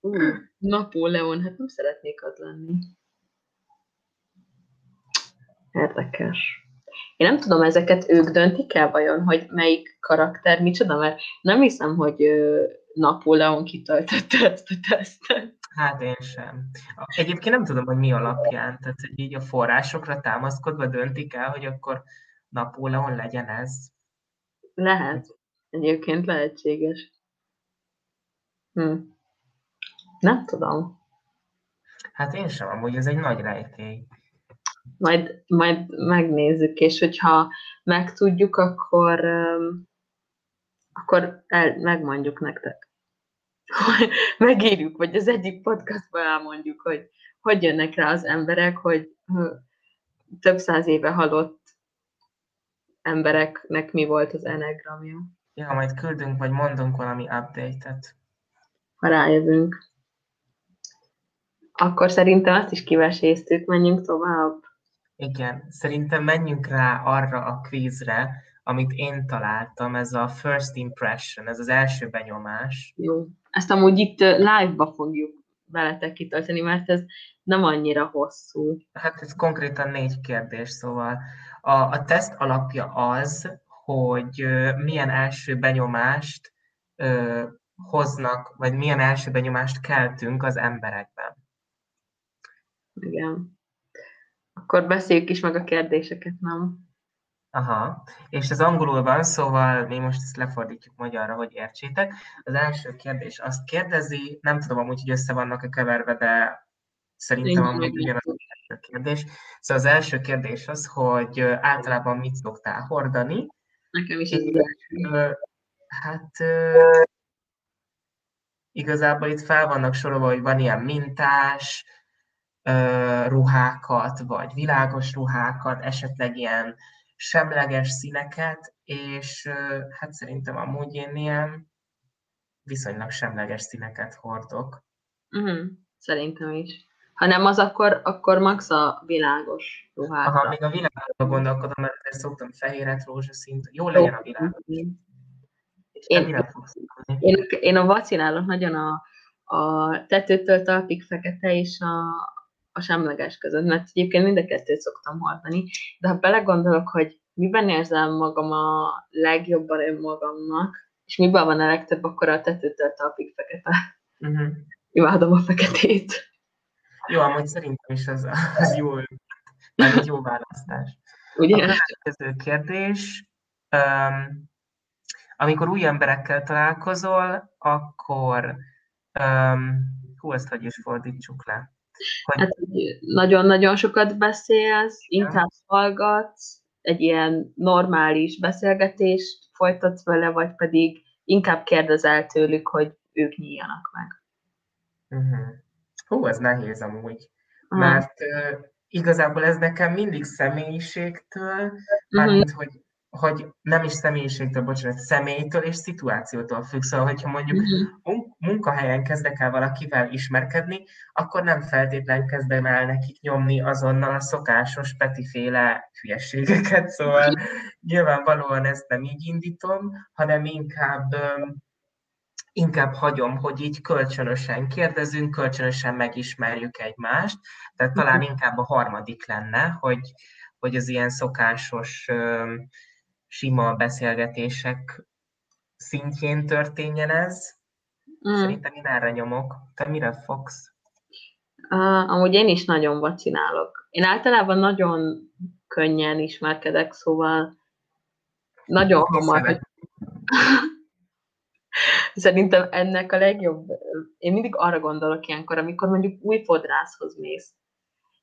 uh, Napóleon, hát nem szeretnék az lenni. Érdekes. Én nem tudom, ezeket ők döntik el vajon, hogy melyik karakter micsoda, mert nem hiszem, hogy Napóleon kitöltötte ezt a tesztet. Hát én sem. Egyébként nem tudom, hogy mi alapján, tehát hogy így a forrásokra támaszkodva döntik el, hogy akkor Napóleon legyen ez. Lehet. Egyébként lehetséges. Hm. Nem tudom. Hát én sem, amúgy ez egy nagy rejtély. Majd, majd megnézzük, és hogyha megtudjuk, akkor, akkor el, megmondjuk nektek. Megírjuk, vagy az egyik podcastban elmondjuk, hogy hogy jönnek rá az emberek, hogy több száz éve halott embereknek mi volt az enegramja. Ja, majd küldünk, vagy mondunk valami update-et. Ha rájövünk. Akkor szerintem azt is kiveséztük, menjünk tovább. Igen, szerintem menjünk rá arra a kvízre, amit én találtam, ez a first impression, ez az első benyomás. Jó. Ezt amúgy itt live-ba fogjuk veletek kitölteni, mert ez nem annyira hosszú. Hát ez konkrétan négy kérdés, szóval a, a teszt alapja az, hogy milyen első benyomást ö, hoznak, vagy milyen első benyomást keltünk az emberekben. Igen. Akkor beszéljük is meg a kérdéseket, nem? Aha, és ez angolul van, szóval mi most ezt lefordítjuk magyarra, hogy értsétek. Az első kérdés azt kérdezi, nem tudom amúgy, hogy össze vannak-e keverve, de szerintem amúgy ugyanaz az első kérdés. Szóval az első kérdés az, hogy általában mit szoktál hordani. Nekem is ez Hát igazából itt fel vannak sorolva, hogy van ilyen mintás ruhákat, vagy világos ruhákat, esetleg ilyen semleges színeket, és hát szerintem amúgy én ilyen viszonylag semleges színeket hordok. Uh-huh. Szerintem is. Ha nem az, akkor, akkor max a világos ruhákra. Aha, még a világosra gondolkodom, mert ezt szoktam fehéret, rózsaszint, jó legyen a világos. Én, én, én a vacilálok nagyon a, a tetőtől talpig fekete és a, a semleges között, mert egyébként mind a kettőt szoktam hordani, de ha belegondolok, hogy miben érzem magam a legjobban önmagamnak, és miben van a legtöbb, akkor a tetőtől talpig fekete. Uh-huh. Imádom a feketét. Jó, amúgy szerintem is az, az jó, ez egy jó választás. Ugye? A következő kérdés, um, amikor új emberekkel találkozol, akkor um, hú, ezt hogy is fordítsuk le. Hogy... Hát, nagyon-nagyon sokat beszélsz, inkább hallgatsz, egy ilyen normális beszélgetést folytatsz vele, vagy pedig inkább kérdezel tőlük, hogy ők nyíljanak meg. Uh-huh. Hú, ez nehéz amúgy. Uh-huh. Mert uh, igazából ez nekem mindig személyiségtől, uh-huh. mármint, hogy hogy nem is személyiségtől, bocsánat, személytől és szituációtól függ. Szóval, hogyha mondjuk uh-huh. munkahelyen kezdek el valakivel ismerkedni, akkor nem feltétlenül kezdem el nekik nyomni azonnal a szokásos petiféle hülyeségeket. Szóval nyilvánvalóan ezt nem így indítom, hanem inkább inkább hagyom, hogy így kölcsönösen kérdezünk, kölcsönösen megismerjük egymást, tehát talán inkább a harmadik lenne, hogy, hogy az ilyen szokásos sima beszélgetések szintjén történjen ez. Mm. Szerintem én erre nyomok. Te mire fogsz? Uh, amúgy én is nagyon vaccinálok. Én általában nagyon könnyen ismerkedek, szóval nagyon hamar. Hogy... Szerintem ennek a legjobb, én mindig arra gondolok ilyenkor, amikor mondjuk új fodrászhoz mész,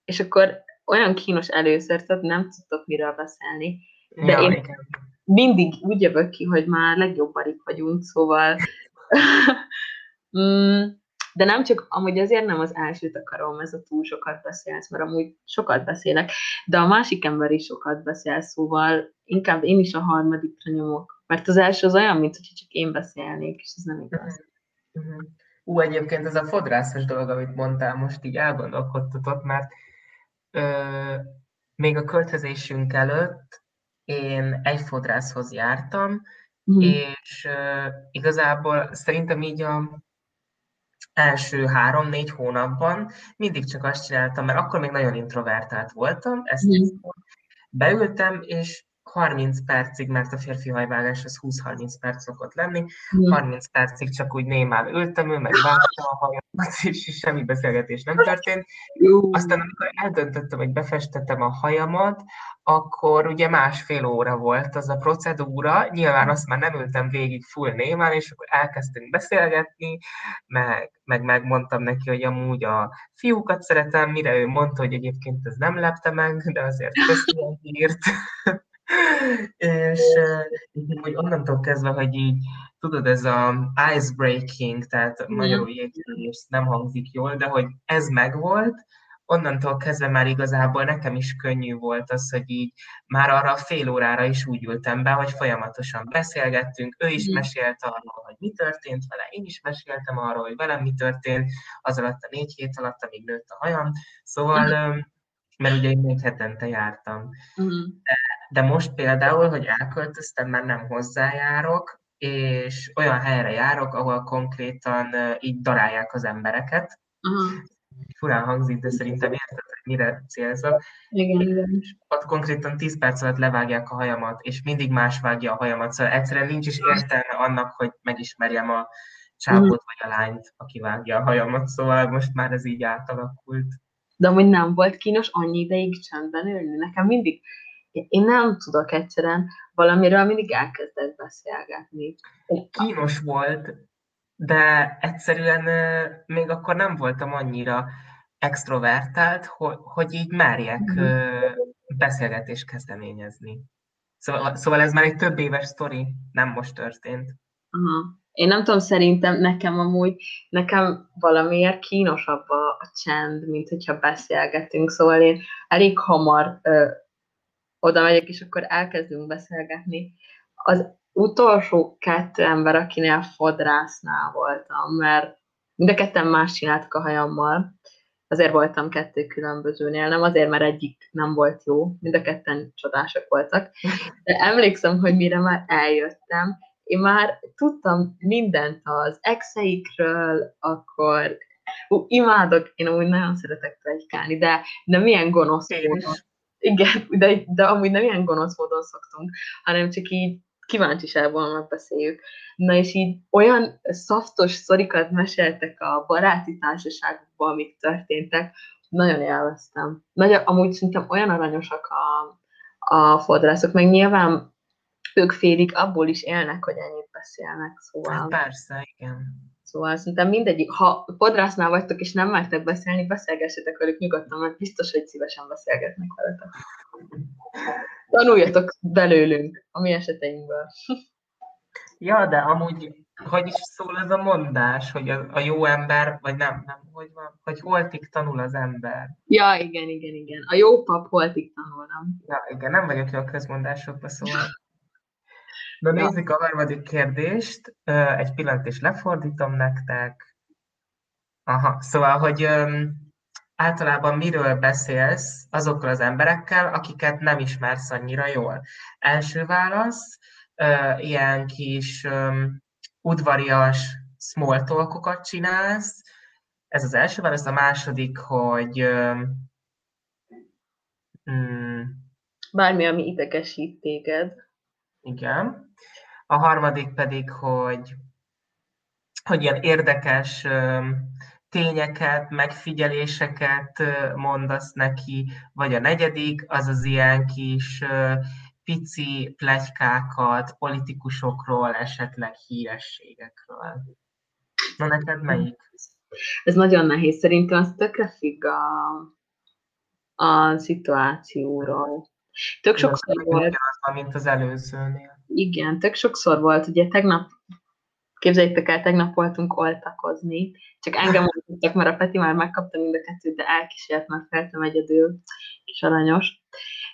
és akkor olyan kínos először, tehát nem tudtok miről beszélni, de ja, én igen. mindig úgy jövök ki, hogy már legjobbarik vagyunk, szóval... mm, de nem csak, amúgy azért nem az elsőt akarom, ez a túl sokat beszélsz, mert amúgy sokat beszélek, de a másik ember is sokat beszél, szóval inkább én is a harmadikra nyomok. Mert az első az olyan, mint hogy csak én beszélnék, és ez nem igaz. Uh-huh. Ú, egyébként ez a fodrászos dolog, amit mondtál, most így elgondolkodtatott, mert ö, még a költözésünk előtt én egy fodrászhoz jártam, mm. és igazából szerintem így a első három-négy hónapban mindig csak azt csináltam, mert akkor még nagyon introvertált voltam, ezt mm. beültem, és 30 percig, mert a férfi hajvágás az 20-30 perc szokott lenni, mm. 30 percig csak úgy némán ültem, ő meg vágta a hajamat, és semmi beszélgetés nem történt. Aztán amikor eldöntöttem, hogy befestettem a hajamat, akkor ugye másfél óra volt az a procedúra, nyilván azt már nem ültem végig full némán, és akkor elkezdtünk beszélgetni, meg, meg megmondtam neki, hogy amúgy a fiúkat szeretem, mire ő mondta, hogy egyébként ez nem lepte meg, de azért köszönöm írt. és hogy onnantól kezdve, hogy így, tudod, ez a icebreaking, tehát magyarul jégkörés nem hangzik jól, de hogy ez megvolt, onnantól kezdve már igazából nekem is könnyű volt az, hogy így már arra a fél órára is úgy ültem be, hogy folyamatosan beszélgettünk, ő is mm. mesélt arról, hogy mi történt vele, én is meséltem arról, hogy velem mi történt, az alatt a négy hét alatt, amíg nőtt a hajam, szóval, mm. mert ugye én négy hetente jártam. De, de most például, hogy elköltöztem, már nem hozzájárok, és olyan helyre járok, ahol konkrétan így darálják az embereket, Aha. Furán hangzik, de szerintem érted, hogy mire célzok. Igen, igen. Ott konkrétan 10 perc alatt levágják a hajamat, és mindig más vágja a hajamat, szóval egyszerűen nincs is értelme annak, hogy megismerjem a csápot vagy a lányt, aki vágja a hajamat, szóval most már ez így átalakult. De amúgy nem volt kínos annyi ideig csendben ülni. Nekem mindig, én nem tudok egyszerűen valamiről mindig elkezdett beszélgetni. Kínos volt, de egyszerűen még akkor nem voltam annyira extrovertált, hogy, hogy így merjek Mhm. ö, beszélgetést kezdeményezni. Szóval, szóval ez már egy több éves sztori, nem most történt. Aha. Én nem tudom, szerintem nekem amúgy, nekem valamiért kínosabb a, a csend, mint hogyha beszélgetünk, szóval én elég hamar ö, oda megyek, és akkor elkezdünk beszélgetni. Az utolsó kettő ember, akinél fodrásznál voltam, mert mind a ketten más csináltak a hajammal, azért voltam kettő különbözőnél, nem azért, mert egyik nem volt jó, mind a ketten csodások voltak, de emlékszem, hogy mire már eljöttem, én már tudtam mindent az exeikről, akkor ú, imádok, én úgy nagyon szeretek plegykálni, de nem ilyen gonosz is. Igen, de, de amúgy nem ilyen gonosz módon szoktunk, hanem csak így kíváncsiságból megbeszéljük. Na és így olyan szaftos sztorikat meséltek a baráti társaságokban, amik történtek, nagyon élveztem. Nagyon, amúgy szerintem olyan aranyosak a, a fodrászok, meg nyilván ők félig abból is élnek, hogy ennyit beszélnek, Hát szóval, persze, igen. Szóval szerintem mindegyik, ha fodrásznál vagytok és nem mertek beszélni, beszélgessetek velük nyugodtan, mert biztos, hogy szívesen beszélgetnek veletek. Tanuljatok belőlünk, a mi eseteinkből. Ja, de amúgy, hogy is szól ez a mondás, hogy a, a jó ember, vagy nem, nem, hogy van, hogy holtig tanul az ember. Ja, igen, igen, igen. A jó pap holtig tanul, nem? Ja, igen, nem vagyok jó a közmondásokba, szóval. Na nézzük a harmadik kérdést. Egy pillanat is lefordítom nektek. Aha, szóval, hogy általában miről beszélsz azokkal az emberekkel, akiket nem ismersz annyira jól? Első válasz, ilyen kis udvarias small talkokat csinálsz. Ez az első válasz. A második, hogy mm, Bármi, ami idegesít téged. Igen. A harmadik pedig, hogy, hogy ilyen érdekes tényeket, megfigyeléseket mondasz neki, vagy a negyedik, az az ilyen kis pici plegykákat politikusokról, esetleg hírességekről. Na neked melyik? Ez nagyon nehéz. Szerintem az tökre függ a, a szituációról. Tök sokszor volt, van, mint az előzőnél. igen, tök sokszor volt, ugye tegnap, képzeljétek el, tegnap voltunk oltakozni, csak engem oltottak, mert a Peti már megkapta mind a kettőt, de elkísért, mert feltem egyedül, kis aranyos.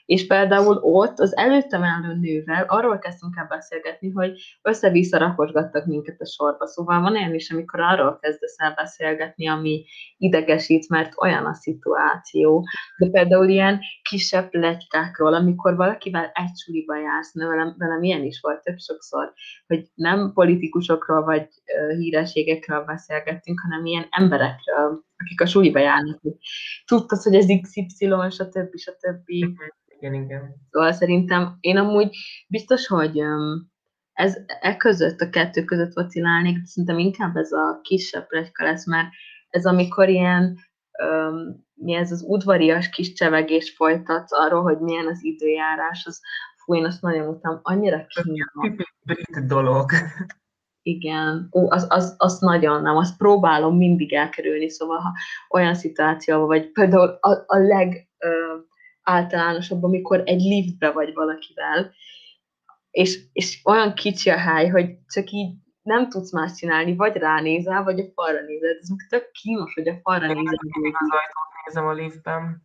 És például ott az előttem álló nővel arról kezdtünk el beszélgetni, hogy össze-vissza rakosgattak minket a sorba. Szóval van olyan is, amikor arról kezdesz el beszélgetni, ami idegesít, mert olyan a szituáció. De például ilyen kisebb legykákról, amikor valakivel egy suliba jársz, velem, velem ilyen is volt több sokszor, hogy nem politikusokról vagy hírességekről beszélgettünk, hanem ilyen emberekről, akik a suliba járnak. Tudtad, hogy ez XY, stb. stb. Igen, igen. Szóval szerintem én amúgy biztos, hogy ez e között, a kettő között vacilálnék, de szerintem inkább ez a kisebb plegyka lesz, mert ez amikor ilyen, öm, mi ez az udvarias kis csevegés folytatsz arról, hogy milyen az időjárás, az fú, én azt nagyon utam, annyira kínos. Brit dolog. Igen, Ú, az, az, az nagyon nem, azt próbálom mindig elkerülni, szóval ha olyan szituációban vagy, például a, a leg ö, általánosabb, amikor egy liftbe vagy valakivel, és, és olyan kicsi a hely, hogy csak így nem tudsz más csinálni, vagy ránézel, vagy a falra nézel. Ez meg tök kínos, hogy a falra Én nézel. mindig az ajtót nézem a liftben.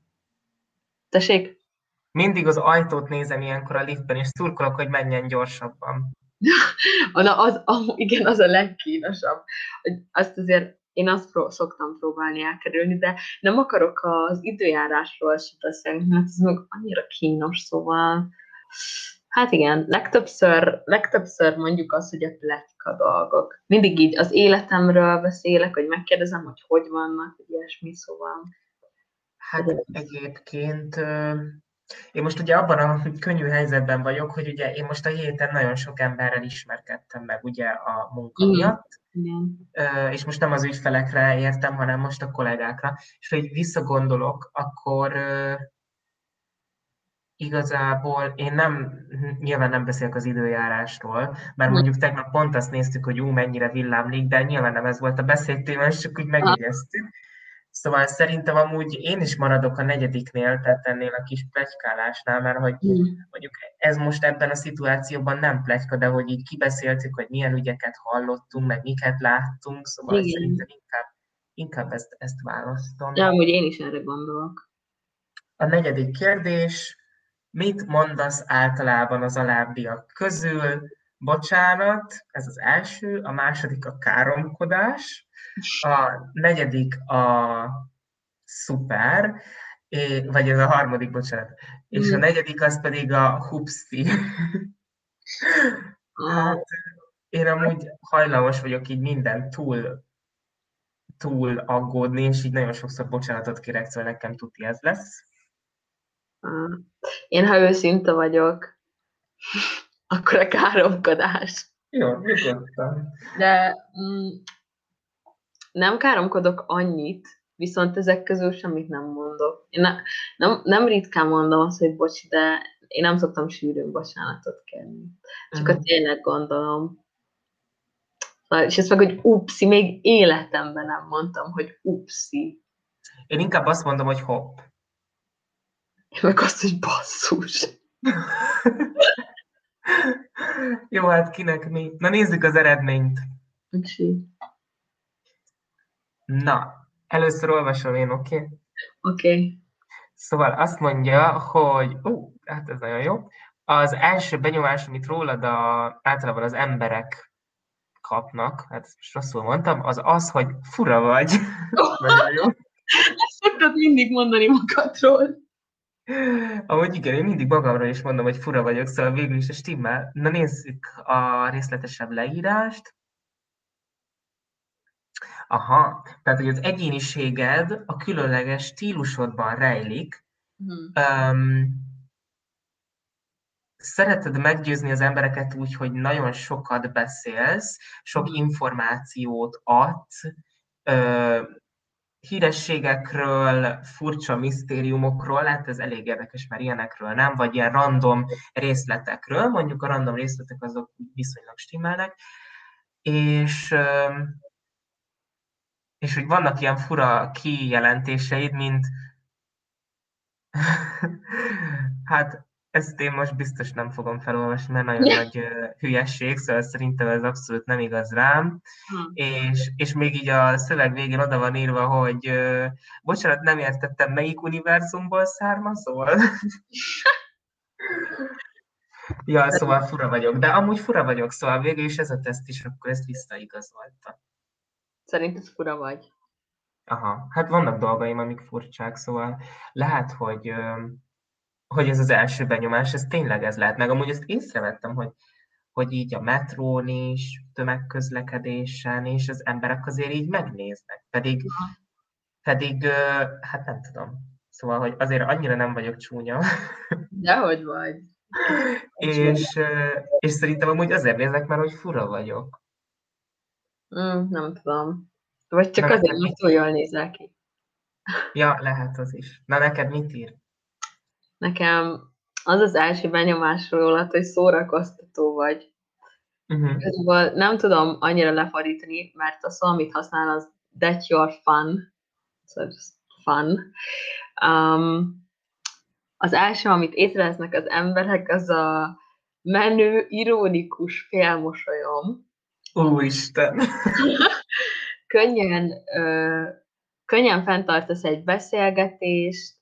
Tessék? Mindig az ajtót nézem ilyenkor a liftben, és szurkolok, hogy menjen gyorsabban. Na, az, az, igen, az a legkínosabb. Azt azért én azt pró- szoktam próbálni elkerülni, de nem akarok az időjárásról sem beszélni, mert ez meg annyira kínos, szóval Hát igen, legtöbbször, legtöbbször mondjuk azt, hogy a pletyka dolgok. Mindig így az életemről beszélek, hogy megkérdezem, hogy hogy vannak, ilyesmi, szóval. Hát egyébként én most ugye abban a könnyű helyzetben vagyok, hogy ugye én most a héten nagyon sok emberrel ismerkedtem meg ugye a munka mm. miatt, igen. és most nem az ügyfelekre értem, hanem most a kollégákra, és ha így visszagondolok, akkor igazából én nem, nyilván nem beszélek az időjárásról, mert mondjuk tegnap pont azt néztük, hogy ú, mennyire villámlik, de nyilván nem ez volt a beszédtéma, és csak úgy megjegyeztük. Szóval szerintem amúgy én is maradok a negyediknél, tehát ennél a kis plegykálásnál, mert hogy mm. mondjuk ez most ebben a szituációban nem plegyka, de hogy így kibeszéltük, hogy milyen ügyeket hallottunk, meg miket láttunk, szóval Igen. szerintem inkább, inkább ezt, ezt választom. Ja, amúgy én is erre gondolok. A negyedik kérdés, mit mondasz általában az alábbiak közül? Bocsánat, ez az első, a második a káromkodás, a negyedik a szuper, vagy ez a harmadik, bocsánat, és a hmm. negyedik az pedig a hupszi. hát én amúgy hajlamos vagyok így minden túl, túl aggódni, és így nagyon sokszor bocsánatot kérek, szóval nekem tuti ez lesz. Én, ha őszinte vagyok, akkor a káromkodás. Jó, nyugodtan. De mm, nem káromkodok annyit, viszont ezek közül semmit nem mondok. Én ne, nem, nem ritkán mondom azt, hogy bocs, de én nem szoktam sűrűn bocsánatot kérni. Csak uh-huh. a tényleg gondolom. És ezt meg, hogy upszi, még életemben nem mondtam, hogy upszi. Én inkább azt mondom, hogy hopp. Én meg azt, hogy basszus. Jó, hát kinek mi? Na nézzük az eredményt. Ucsi. Na, először olvasom én, oké? Okay? Oké. Okay. Szóval azt mondja, hogy, ó, hát ez nagyon jó, az első benyomás, amit rólad a, általában az emberek kapnak, hát ezt most rosszul mondtam, az az, hogy fura vagy. nagyon jó. Ezt szoktad mindig mondani magadról. Ahogy igen, én mindig magamról is mondom, hogy fura vagyok, szóval végül is a stimmel. Na nézzük a részletesebb leírást. Aha, tehát hogy az egyéniséged a különleges stílusodban rejlik. Hmm. Um, szereted meggyőzni az embereket úgy, hogy nagyon sokat beszélsz, sok hmm. információt adsz, uh, hírességekről, furcsa misztériumokról, hát ez elég érdekes, mert ilyenekről nem, vagy ilyen random részletekről, mondjuk a random részletek azok viszonylag stimmelnek, és és hogy vannak ilyen fura kijelentéseid, mint hát ezt én most biztos nem fogom felolvasni, mert nagyon nagy uh, hülyesség, szóval szerintem ez abszolút nem igaz rám. Hmm. És, és még így a szöveg végén oda van írva, hogy bocsánat, nem értettem, melyik univerzumból származol? ja, szóval fura vagyok, de amúgy fura vagyok, szóval végül is ez a teszt is, akkor ezt visszaigazolta. Szerinted fura vagy? Aha, hát vannak dolgaim, amik furcsák, szóval lehet, hogy, hogy ez az első benyomás, ez tényleg ez lehet. Meg amúgy ezt észrevettem, hogy, hogy így a metrón is, tömegközlekedésen is az emberek azért így megnéznek. Pedig, pedig hát nem tudom. Szóval, hogy azért annyira nem vagyok csúnya. Dehogy vagy. és, és szerintem amúgy azért néznek, mert hogy fura vagyok. Mm, nem tudom. Vagy csak Na, azért, mert túl jól nézel ki. Ja, lehet az is. Na neked mit ír? Nekem az az első benyomás rólad, hogy szórakoztató vagy. Uh-huh. nem tudom annyira lefordítani, mert a szó, amit használ, az that you're fun. Szóval fun. Um, az első, amit észrevesznek az emberek, az a menő, ironikus félmosolyom. Úristen! könnyen, ö, könnyen fenntartasz egy beszélgetést,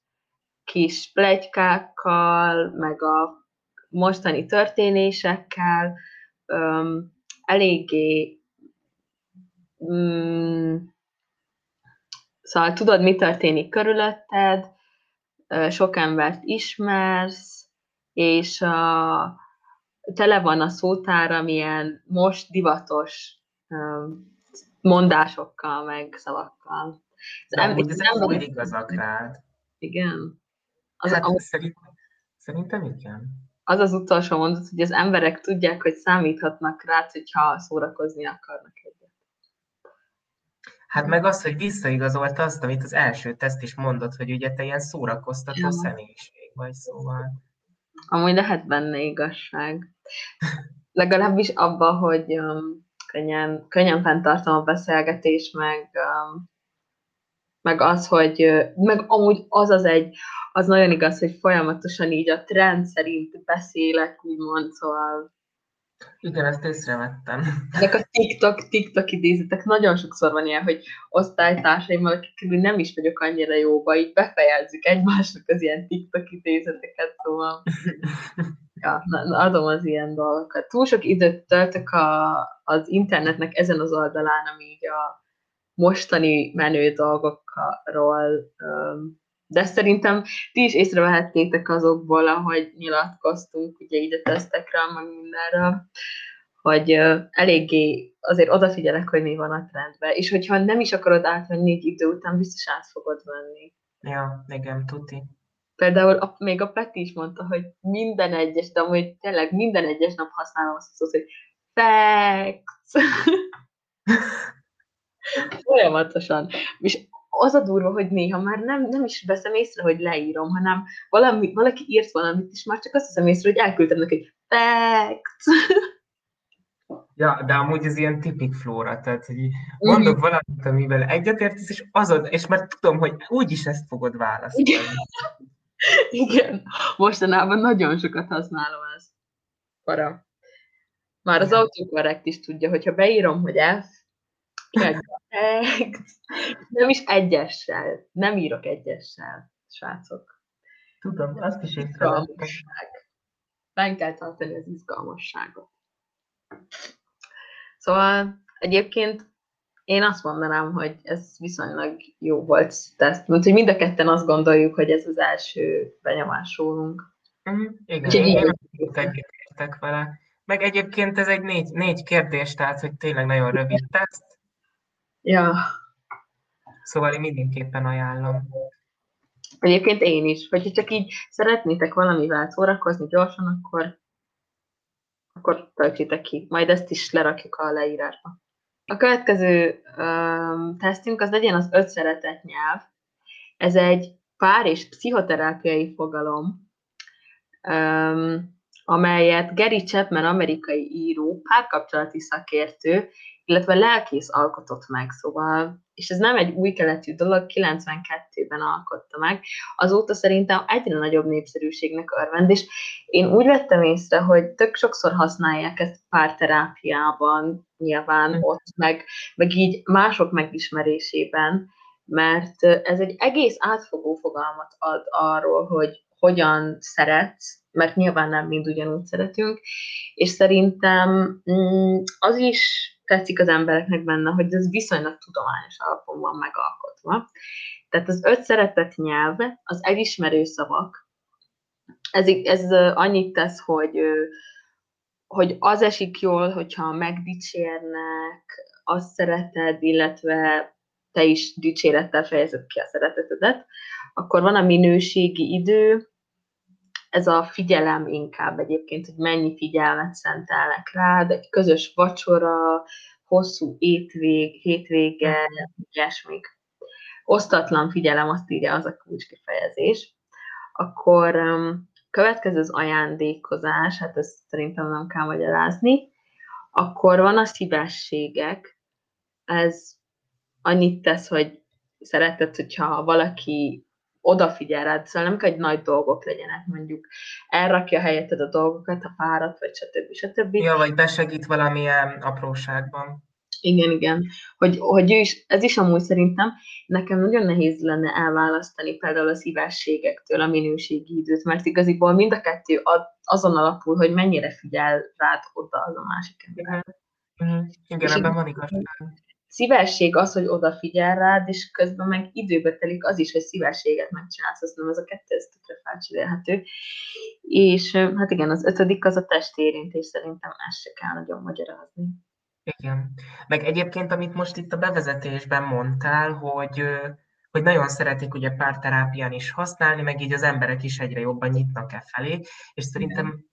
kis plegykákkal, meg a mostani történésekkel, ö, eléggé mm, szóval tudod, mi történik körülötted, sok embert ismersz, és a, tele van a szótára milyen most divatos mondásokkal, meg szavakkal. De em, amúgy ezek nem igazak rád. Igen. Az, hát, a, szerintem, szerintem igen. Az az utolsó mondat, hogy az emberek tudják, hogy számíthatnak rá, hogyha szórakozni akarnak egyet. Hát meg az, hogy visszaigazolta azt, amit az első teszt is mondott, hogy ugye te ilyen szórakoztató ja. személyiség vagy, szóval. Amúgy lehet benne igazság. Legalábbis abban, hogy um, könnyen, könnyen fenntartom a beszélgetés, meg, um, meg az, hogy meg amúgy az az egy, az nagyon igaz, hogy folyamatosan így a trend szerint beszélek, úgymond, szóval igen, ezt észrevettem. Ezek a TikTok, TikTok idézetek nagyon sokszor van ilyen, hogy osztálytársaimmal, akikkel nem is vagyok annyira jóba, így befejezzük egymásnak az ilyen TikTok idézeteket, szóval ja, adom az ilyen dolgokat. Túl sok időt töltök a, az internetnek ezen az oldalán, ami így a mostani menő dolgokról de szerintem ti is észrevehettétek azokból, ahogy nyilatkoztunk, ugye így a tesztekre, meg mindenre, hogy eléggé azért odafigyelek, hogy mi van a trendben, és hogyha nem is akarod átvenni egy idő után, biztos át fogod venni. Ja, igen, tuti. Például a, még a Peti is mondta, hogy minden egyes, de amúgy tényleg minden egyes nap használom azt a szót, hogy facts. Folyamatosan. És az a durva, hogy néha már nem, nem is veszem észre, hogy leírom, hanem valami, valaki írt valamit, és már csak azt veszem észre, hogy elküldtem neki egy facts. Ja, de amúgy ez ilyen tipik flóra, tehát hogy mondok mm. valamit, amivel egyetértesz, és azon, és már tudom, hogy úgyis ezt fogod választani. Igen. Igen. Mostanában nagyon sokat használom ezt. Para. Már az autokorrekt is tudja, hogyha beírom, hogy F, nem is egyessel. Nem írok egyessel, srácok. Tudom, azt is észrevettem. Fenn kell tartani az izgalmasságot. Szóval egyébként én azt mondanám, hogy ez viszonylag jó volt teszt. Mert hogy mind a ketten azt gondoljuk, hogy ez az első benyomásólunk. Mm, igen, én egyetértek vele. Meg egyébként ez egy négy, négy kérdés, tehát hogy tényleg nagyon rövid teszt. Ja. Szóval én mindenképpen ajánlom. Egyébként én is. Hogyha csak így szeretnétek valamivel szórakozni gyorsan, akkor, akkor töltsétek ki. Majd ezt is lerakjuk a leírásba. A következő um, tesztünk az legyen az öt szeretett nyelv. Ez egy pár és pszichoterápiai fogalom, um, amelyet Gary Chapman, amerikai író, párkapcsolati szakértő illetve lelkész alkotott meg, szóval, és ez nem egy új keletű dolog, 92-ben alkotta meg, azóta szerintem egyre nagyobb népszerűségnek örvend, és én úgy vettem észre, hogy tök sokszor használják ezt párterápiában, nyilván mm. ott, meg, meg így mások megismerésében, mert ez egy egész átfogó fogalmat ad arról, hogy hogyan szeretsz, mert nyilván nem mind ugyanúgy szeretünk, és szerintem mm, az is tetszik az embereknek benne, hogy ez viszonylag tudományos alapon van megalkotva. Tehát az öt szeretett nyelv, az elismerő szavak, ez, ez annyit tesz, hogy, hogy az esik jól, hogyha megdicsérnek, azt szereted, illetve te is dicsérettel fejezed ki a szeretetedet. Akkor van a minőségi idő, ez a figyelem inkább egyébként, hogy mennyi figyelmet szentelnek rád, egy közös vacsora, hosszú étvég, hétvége, ilyesmik. Osztatlan figyelem, azt írja az a kulcskifejezés. Akkor um, következő az ajándékozás, hát ezt szerintem nem kell magyarázni. Akkor van a szívességek, ez annyit tesz, hogy szereted, hogyha valaki odafigyel rád, szóval nem kell, hogy nagy dolgok legyenek, mondjuk elrakja helyetted a dolgokat, ha fáradt, vagy stb. stb. Ja, vagy besegít valamilyen apróságban. Igen, igen. Hogy, hogy ő is, ez is amúgy szerintem nekem nagyon nehéz lenne elválasztani például a szívességektől a minőségi időt, mert igaziból mind a kettő ad, azon alapul, hogy mennyire figyel rád oda az a másik ember. Igen, igen ebben van igazság. Szívesség az, hogy odafigyel rád, és közben meg időbe telik az is, hogy szívességet megcsinálsz, azt nem ez a kettő, ez tökre felcserélhető. És hát igen, az ötödik az a testérintés, szerintem ezt se kell nagyon magyarázni. Igen. Meg egyébként, amit most itt a bevezetésben mondtál, hogy, hogy nagyon szeretik ugye párterápián is használni, meg így az emberek is egyre jobban nyitnak e felé, és szerintem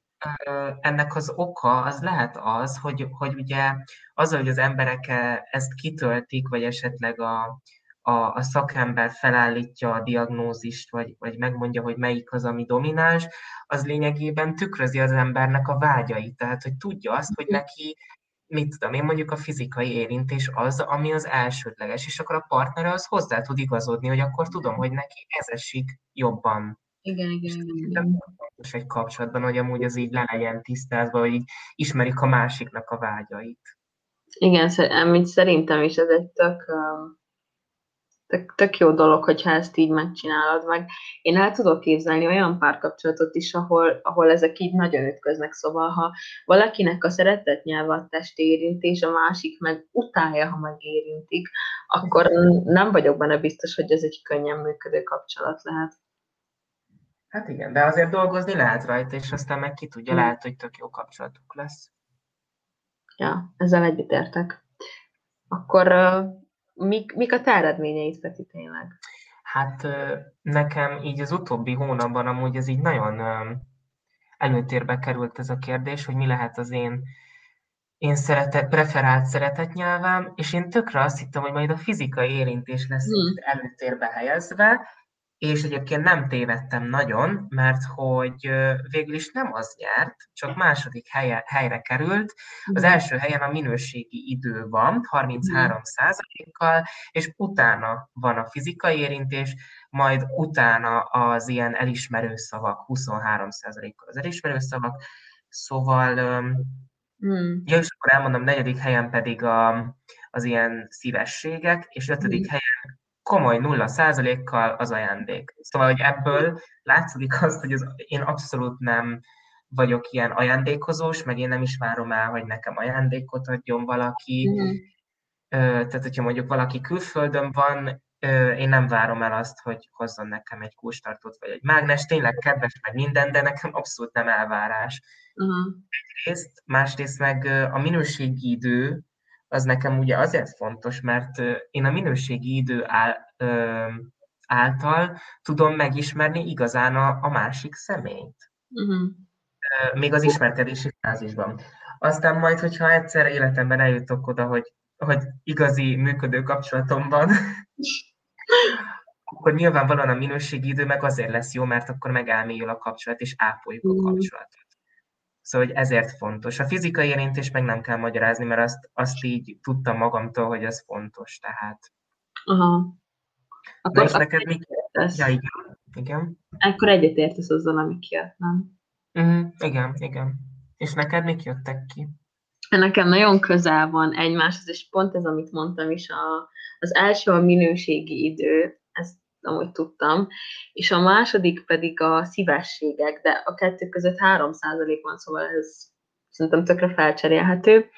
ennek az oka az lehet az, hogy, hogy ugye az, hogy az emberek e, ezt kitöltik, vagy esetleg a, a, a szakember felállítja a diagnózist, vagy, vagy megmondja, hogy melyik az, ami domináns, az lényegében tükrözi az embernek a vágyait. Tehát, hogy tudja azt, hogy neki mit tudom én, mondjuk a fizikai érintés az, ami az elsődleges, és akkor a partnere az hozzá tud igazodni, hogy akkor tudom, hogy neki ez esik jobban. Igen, igen, igen. igen. Fontos egy kapcsolatban, hogy amúgy az így le legyen tisztázva, hogy így ismerik a másiknak a vágyait. Igen, amit szerintem is ez egy tök, tök, tök jó dolog, hogyha ezt így megcsinálod, meg én el tudok képzelni olyan párkapcsolatot is, ahol, ahol ezek így nagyon ütköznek, szóval ha valakinek a szeretett nyelv a testérintés, a másik meg utálja, ha megérintik, akkor nem vagyok benne biztos, hogy ez egy könnyen működő kapcsolat lehet. Hát igen, de azért dolgozni lehet rajta, és aztán meg ki tudja, lehet, hogy tök jó kapcsolatuk lesz. Ja, ezzel egyetértek. Akkor Mik, mik a te eredményeid, Peti, tényleg? Hát nekem így az utóbbi hónapban amúgy ez így nagyon előtérbe került ez a kérdés, hogy mi lehet az én, én szeretet, preferált szeretetnyelvem, és én tökre azt hittem, hogy majd a fizikai érintés lesz hmm. előtérbe helyezve, és egyébként nem tévedtem nagyon, mert hogy végül is nem az nyert, csak második helye, helyre került. Az mhm. első helyen a minőségi idő van, 33 kal és utána van a fizikai érintés, majd utána az ilyen elismerő szavak, 23 kal az elismerő szavak. Szóval, hmm. ja, és akkor elmondom, negyedik helyen pedig a, az ilyen szívességek, és ötödik hmm. helyen komoly nulla százalékkal az ajándék. Szóval, hogy ebből látszik azt, hogy az, én abszolút nem vagyok ilyen ajándékozós, meg én nem is várom el, hogy nekem ajándékot adjon valaki. Mm. Tehát, hogyha mondjuk valaki külföldön van, én nem várom el azt, hogy hozzon nekem egy kulcstartót vagy egy mágnes. Tényleg kedves meg minden, de nekem abszolút nem elvárás. Uh-huh. Egyrészt, másrészt meg a minőségi idő, az nekem ugye azért fontos, mert én a minőségi idő által tudom megismerni igazán a, a másik személyt. Uh-huh. Még az ismerkedési fázisban. Aztán majd, hogyha egyszer életemben eljutok oda, hogy, hogy igazi működő kapcsolatom van, akkor nyilvánvalóan a minőségi idő meg azért lesz jó, mert akkor megelmélyül a kapcsolat, és ápoljuk a kapcsolatot. Szóval, hogy ezért fontos. A fizikai érintés meg nem kell magyarázni, mert azt, azt így tudtam magamtól, hogy ez fontos, tehát. Aha. Akkor, Na és neked mi? Ja, igen. igen. Akkor egyetértesz azzal, ami kijött, nem? Uh-huh. Igen, igen. És neked mik jöttek ki? Nekem nagyon közel van egymáshoz, és pont ez, amit mondtam is, a, az első a minőségi idő, amúgy tudtam, és a második pedig a szívességek, de a kettő között 3% van, szóval ez szerintem tökre felcserélhető.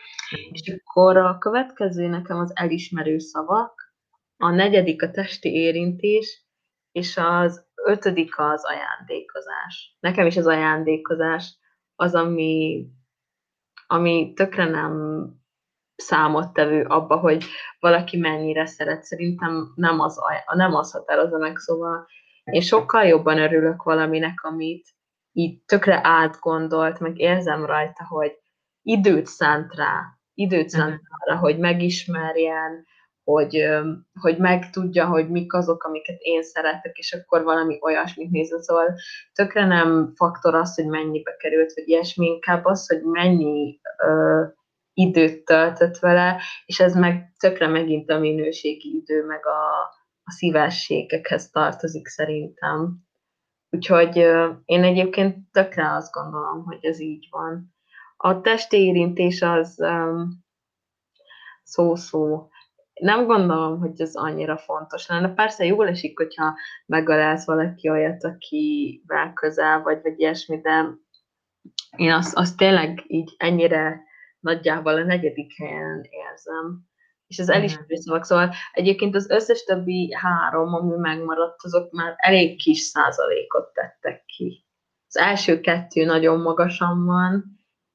És akkor a következő nekem az elismerő szavak, a negyedik a testi érintés, és az ötödik az ajándékozás. Nekem is az ajándékozás az, ami, ami tökre nem számottevő abba, hogy valaki mennyire szeret. Szerintem nem az, nem az határozza meg, szóval én sokkal jobban örülök valaminek, amit így tökre átgondolt, meg érzem rajta, hogy időt szánt rá, időt szánt uh-huh. arra, hogy megismerjen, hogy, hogy megtudja, hogy mik azok, amiket én szeretek, és akkor valami olyasmit nézve. Szóval tökre nem faktor az, hogy mennyibe került, vagy ilyesmi, inkább az, hogy mennyi uh, időt töltött vele, és ez meg tökre megint a minőségi idő, meg a, a szívességekhez tartozik szerintem. Úgyhogy én egyébként tökre azt gondolom, hogy ez így van. A testi érintés az szó-szó. Nem gondolom, hogy ez annyira fontos lenne. Persze jól esik, hogyha megalálsz valaki olyat, akivel közel vagy, vagy ilyesmi, de én azt, azt tényleg így ennyire nagyjából a negyedik helyen érzem. és az elismerő szavak. Szóval egyébként az összes többi három, ami megmaradt, azok már elég kis százalékot tettek ki. Az első kettő nagyon magasan van,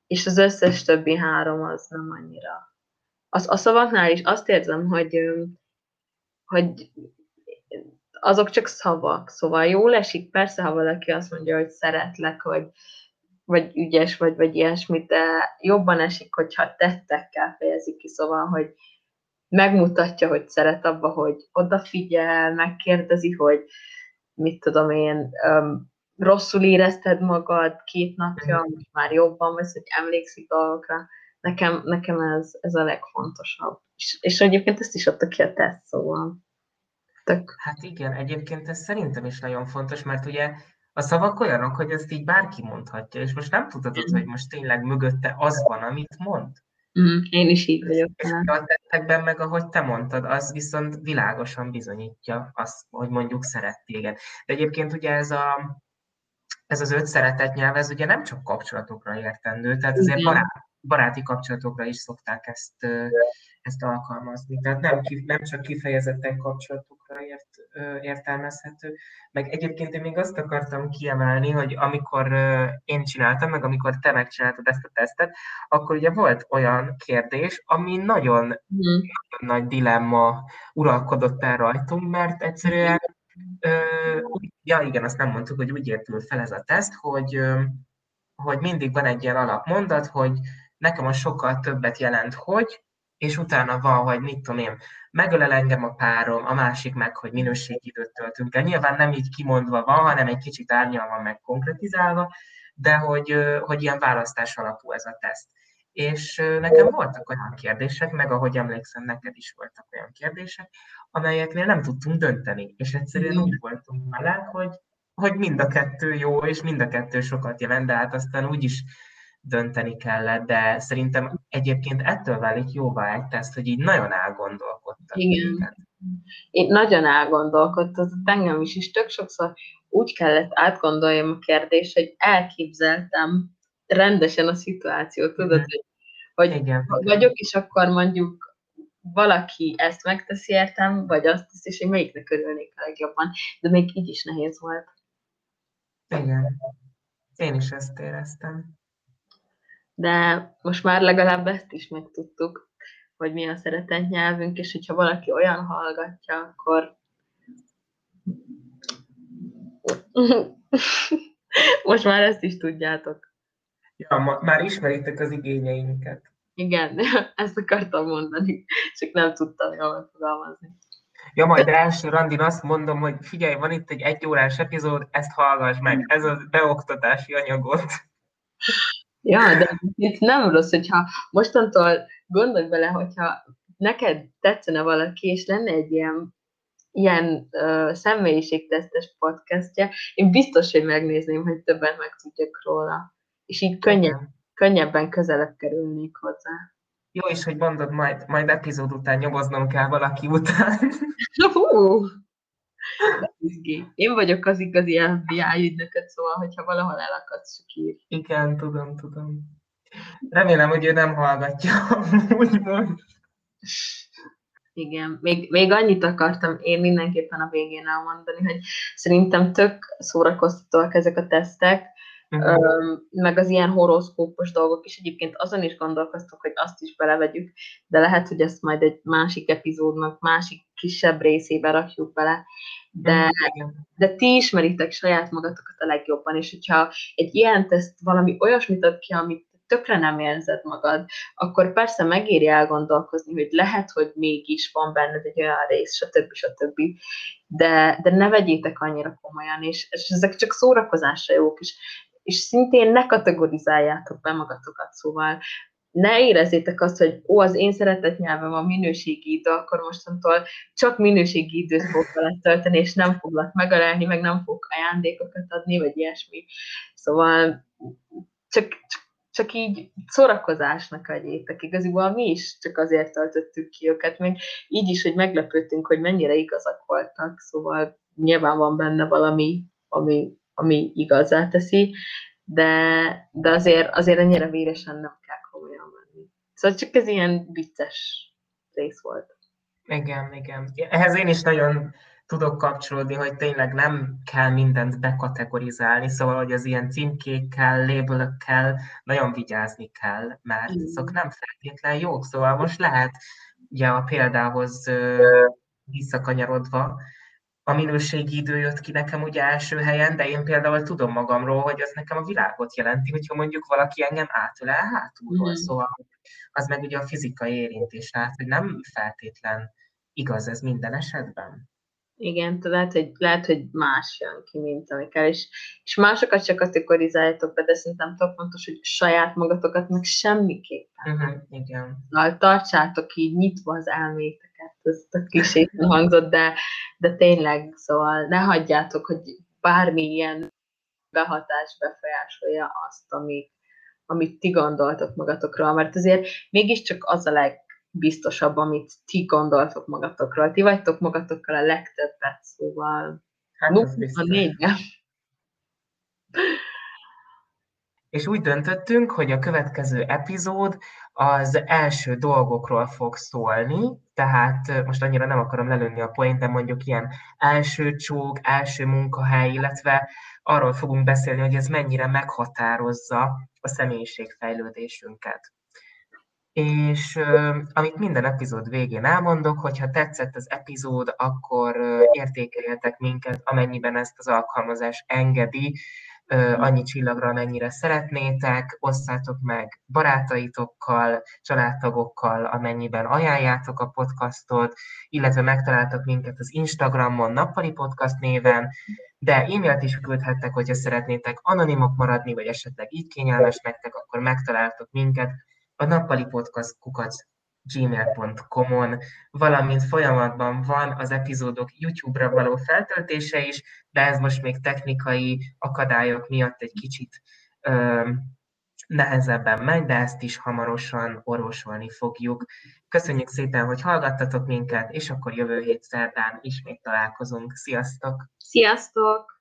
és az összes többi három az nem annyira. Az, a szavaknál is azt érzem, hogy, hogy azok csak szavak, szóval jól esik, persze, ha valaki azt mondja, hogy szeretlek, vagy, vagy ügyes vagy, vagy ilyesmit, de jobban esik, hogyha tettekkel fejezik ki, szóval, hogy megmutatja, hogy szeret abba, hogy odafigyel, megkérdezi, hogy mit tudom én, um, rosszul érezted magad két napja, mm. most már jobban vagy, hogy emlékszik dolgokra. Nekem, nekem ez, ez a legfontosabb. És, és egyébként ezt is adta ki a teszt, szóval. Tök. Hát igen, egyébként ez szerintem is nagyon fontos, mert ugye a szavak olyanok, hogy ezt így bárki mondhatja, és most nem tudod, mm. hogy most tényleg mögötte az van, amit mond. Mm, én is így vagyok. És a tettekben meg, ahogy te mondtad, az viszont világosan bizonyítja azt, hogy mondjuk szeret téged. De egyébként ugye ez a ez az öt szeretett nyelv, ez ugye nem csak kapcsolatokra értendő, tehát azért barát, baráti kapcsolatokra is szokták ezt, ezt alkalmazni. Tehát nem, nem csak kifejezetten kapcsolatokra ért, értelmezhető. Meg egyébként én még azt akartam kiemelni, hogy amikor én csináltam, meg amikor te megcsináltad ezt a tesztet, akkor ugye volt olyan kérdés, ami nagyon, mm. nagyon nagy dilemma uralkodott el rajtunk, mert egyszerűen ja igen, azt nem mondtuk, hogy úgy épül fel ez a teszt, hogy, hogy mindig van egy ilyen alapmondat, hogy nekem a sokkal többet jelent, hogy, és utána van, hogy mit tudom én, megölel engem a párom, a másik meg, hogy minőségi időt töltünk el. Nyilván nem így kimondva van, hanem egy kicsit árnyalva meg konkretizálva, de hogy, hogy ilyen választás alapú ez a teszt. És nekem voltak olyan kérdések, meg ahogy emlékszem, neked is voltak olyan kérdések, amelyeknél nem tudtunk dönteni, és egyszerűen úgy voltunk vele, hogy, hogy mind a kettő jó, és mind a kettő sokat jelent, de hát aztán úgy is dönteni kellett, de szerintem egyébként ettől válik jóvá egy teszt, hogy így nagyon elgondolkodtak. Igen. Én nagyon elgondolkodtam, engem is, és tök sokszor úgy kellett átgondoljam a kérdést, hogy elképzeltem rendesen a szituációt, tudod, hogy, hogy Igen. vagyok, és akkor mondjuk valaki ezt megteszi értem, vagy azt teszi, és én melyiknek örülnék a legjobban. De még így is nehéz volt. Igen. Én is ezt éreztem. De most már legalább ezt is megtudtuk, hogy mi a szeretett nyelvünk, és hogyha valaki olyan hallgatja, akkor most már ezt is tudjátok. Ja, ma, már ismeritek az igényeinket. Igen, ezt akartam mondani, csak nem tudtam jól megfogalmazni. Ja, majd első randin azt mondom, hogy figyelj, van itt egy egyórás epizód, ezt hallgass meg, ez a beoktatási anyagot. Ja, de itt nem rossz, hogyha mostantól gondolj bele, hogyha neked tetszene valaki, és lenne egy ilyen, ilyen uh, személyiségtesztes podcastja, én biztos, hogy megnézném, hogy többen meg tudjak róla. És így könnyen könnyebben közelebb kerülnék hozzá. Jó, és hogy mondod, majd, majd epizód után nyomoznom kell valaki után. Hú! Én vagyok az igazi FBI ügynököt, szóval, hogyha valahol elakadsz, csak ír. Igen, tudom, tudom. Remélem, hogy ő nem hallgatja, úgymond. Igen, még, még annyit akartam én mindenképpen a végén elmondani, hogy szerintem tök szórakoztatóak ezek a tesztek, Uh-huh. meg az ilyen horoszkópos dolgok is egyébként azon is gondolkoztuk, hogy azt is belevegyük, de lehet, hogy ezt majd egy másik epizódnak, másik kisebb részébe rakjuk bele, de, de ti ismeritek saját magatokat a legjobban, és hogyha egy ilyen teszt valami olyasmit ad ki, amit tökre nem érzed magad, akkor persze megéri elgondolkozni, hogy lehet, hogy mégis van benned egy olyan rész, stb. stb. De, de ne vegyétek annyira komolyan, és, és ezek csak szórakozásra jók, és és szintén ne kategorizáljátok be magatokat, szóval ne érezzétek azt, hogy ó, az én szeretett nyelvem a minőségi idő, akkor mostantól csak minőségi időt fogok vele tölteni, és nem foglak megalelni, meg nem fogok ajándékokat adni, vagy ilyesmi. Szóval csak, csak, csak így szórakozásnak adjétek. Igaziból mi is csak azért töltöttük ki őket, még így is, hogy meglepődtünk, hogy mennyire igazak voltak, szóval nyilván van benne valami, ami ami igazá teszi, de, de azért, azért ennyire véresen nem. Szóval csak ez ilyen vicces rész volt. Igen, igen. Ehhez én is nagyon tudok kapcsolódni, hogy tényleg nem kell mindent bekategorizálni, szóval, hogy az ilyen címkékkel, labelökkel nagyon vigyázni kell, mert mm. azok nem feltétlen jók, szóval most lehet ugye a példához visszakanyarodva, a minőségi idő jött ki nekem ugye első helyen, de én például tudom magamról, hogy az nekem a világot jelenti, hogyha mondjuk valaki engem átölel hátulról, mm. szóval az meg ugye a fizikai érintés, tehát hogy nem feltétlen igaz ez minden esetben. Igen, lehet, hogy, lehet, hogy más jön ki, mint amikkel, és, és másokat csak kategorizáljátok be, de szerintem tök fontos, hogy saját magatokat meg semmiképpen. Uh-huh, igen. Na, tartsátok így nyitva az elméteket, ez a kis hangzott, de, de tényleg, szóval ne hagyjátok, hogy bármilyen behatás befolyásolja azt, amit, amit ti gondoltok magatokról, mert azért mégiscsak az a leg, biztosabb, amit ti gondoltok magatokról. Ti vagytok magatokkal a legtöbbet, szóval hát a négyen. És úgy döntöttünk, hogy a következő epizód az első dolgokról fog szólni, tehát most annyira nem akarom lelőni a point, de mondjuk ilyen első csók, első munkahely, illetve arról fogunk beszélni, hogy ez mennyire meghatározza a személyiségfejlődésünket. És amit minden epizód végén elmondok, hogyha tetszett az epizód, akkor értékeljetek minket, amennyiben ezt az alkalmazás engedi, annyi csillagra, amennyire szeretnétek, osszátok meg barátaitokkal, családtagokkal, amennyiben ajánljátok a podcastot, illetve megtaláltok minket az Instagramon, Nappali Podcast néven, de e-mailt is küldhettek, hogyha szeretnétek anonimok maradni, vagy esetleg így kényelmes nektek, akkor megtaláltok minket a nappali podcast kukac gmail.com-on, valamint folyamatban van az epizódok YouTube-ra való feltöltése is, de ez most még technikai akadályok miatt egy kicsit ö, nehezebben megy, de ezt is hamarosan orvosolni fogjuk. Köszönjük szépen, hogy hallgattatok minket, és akkor jövő hét szerdán ismét találkozunk. Sziasztok! Sziasztok!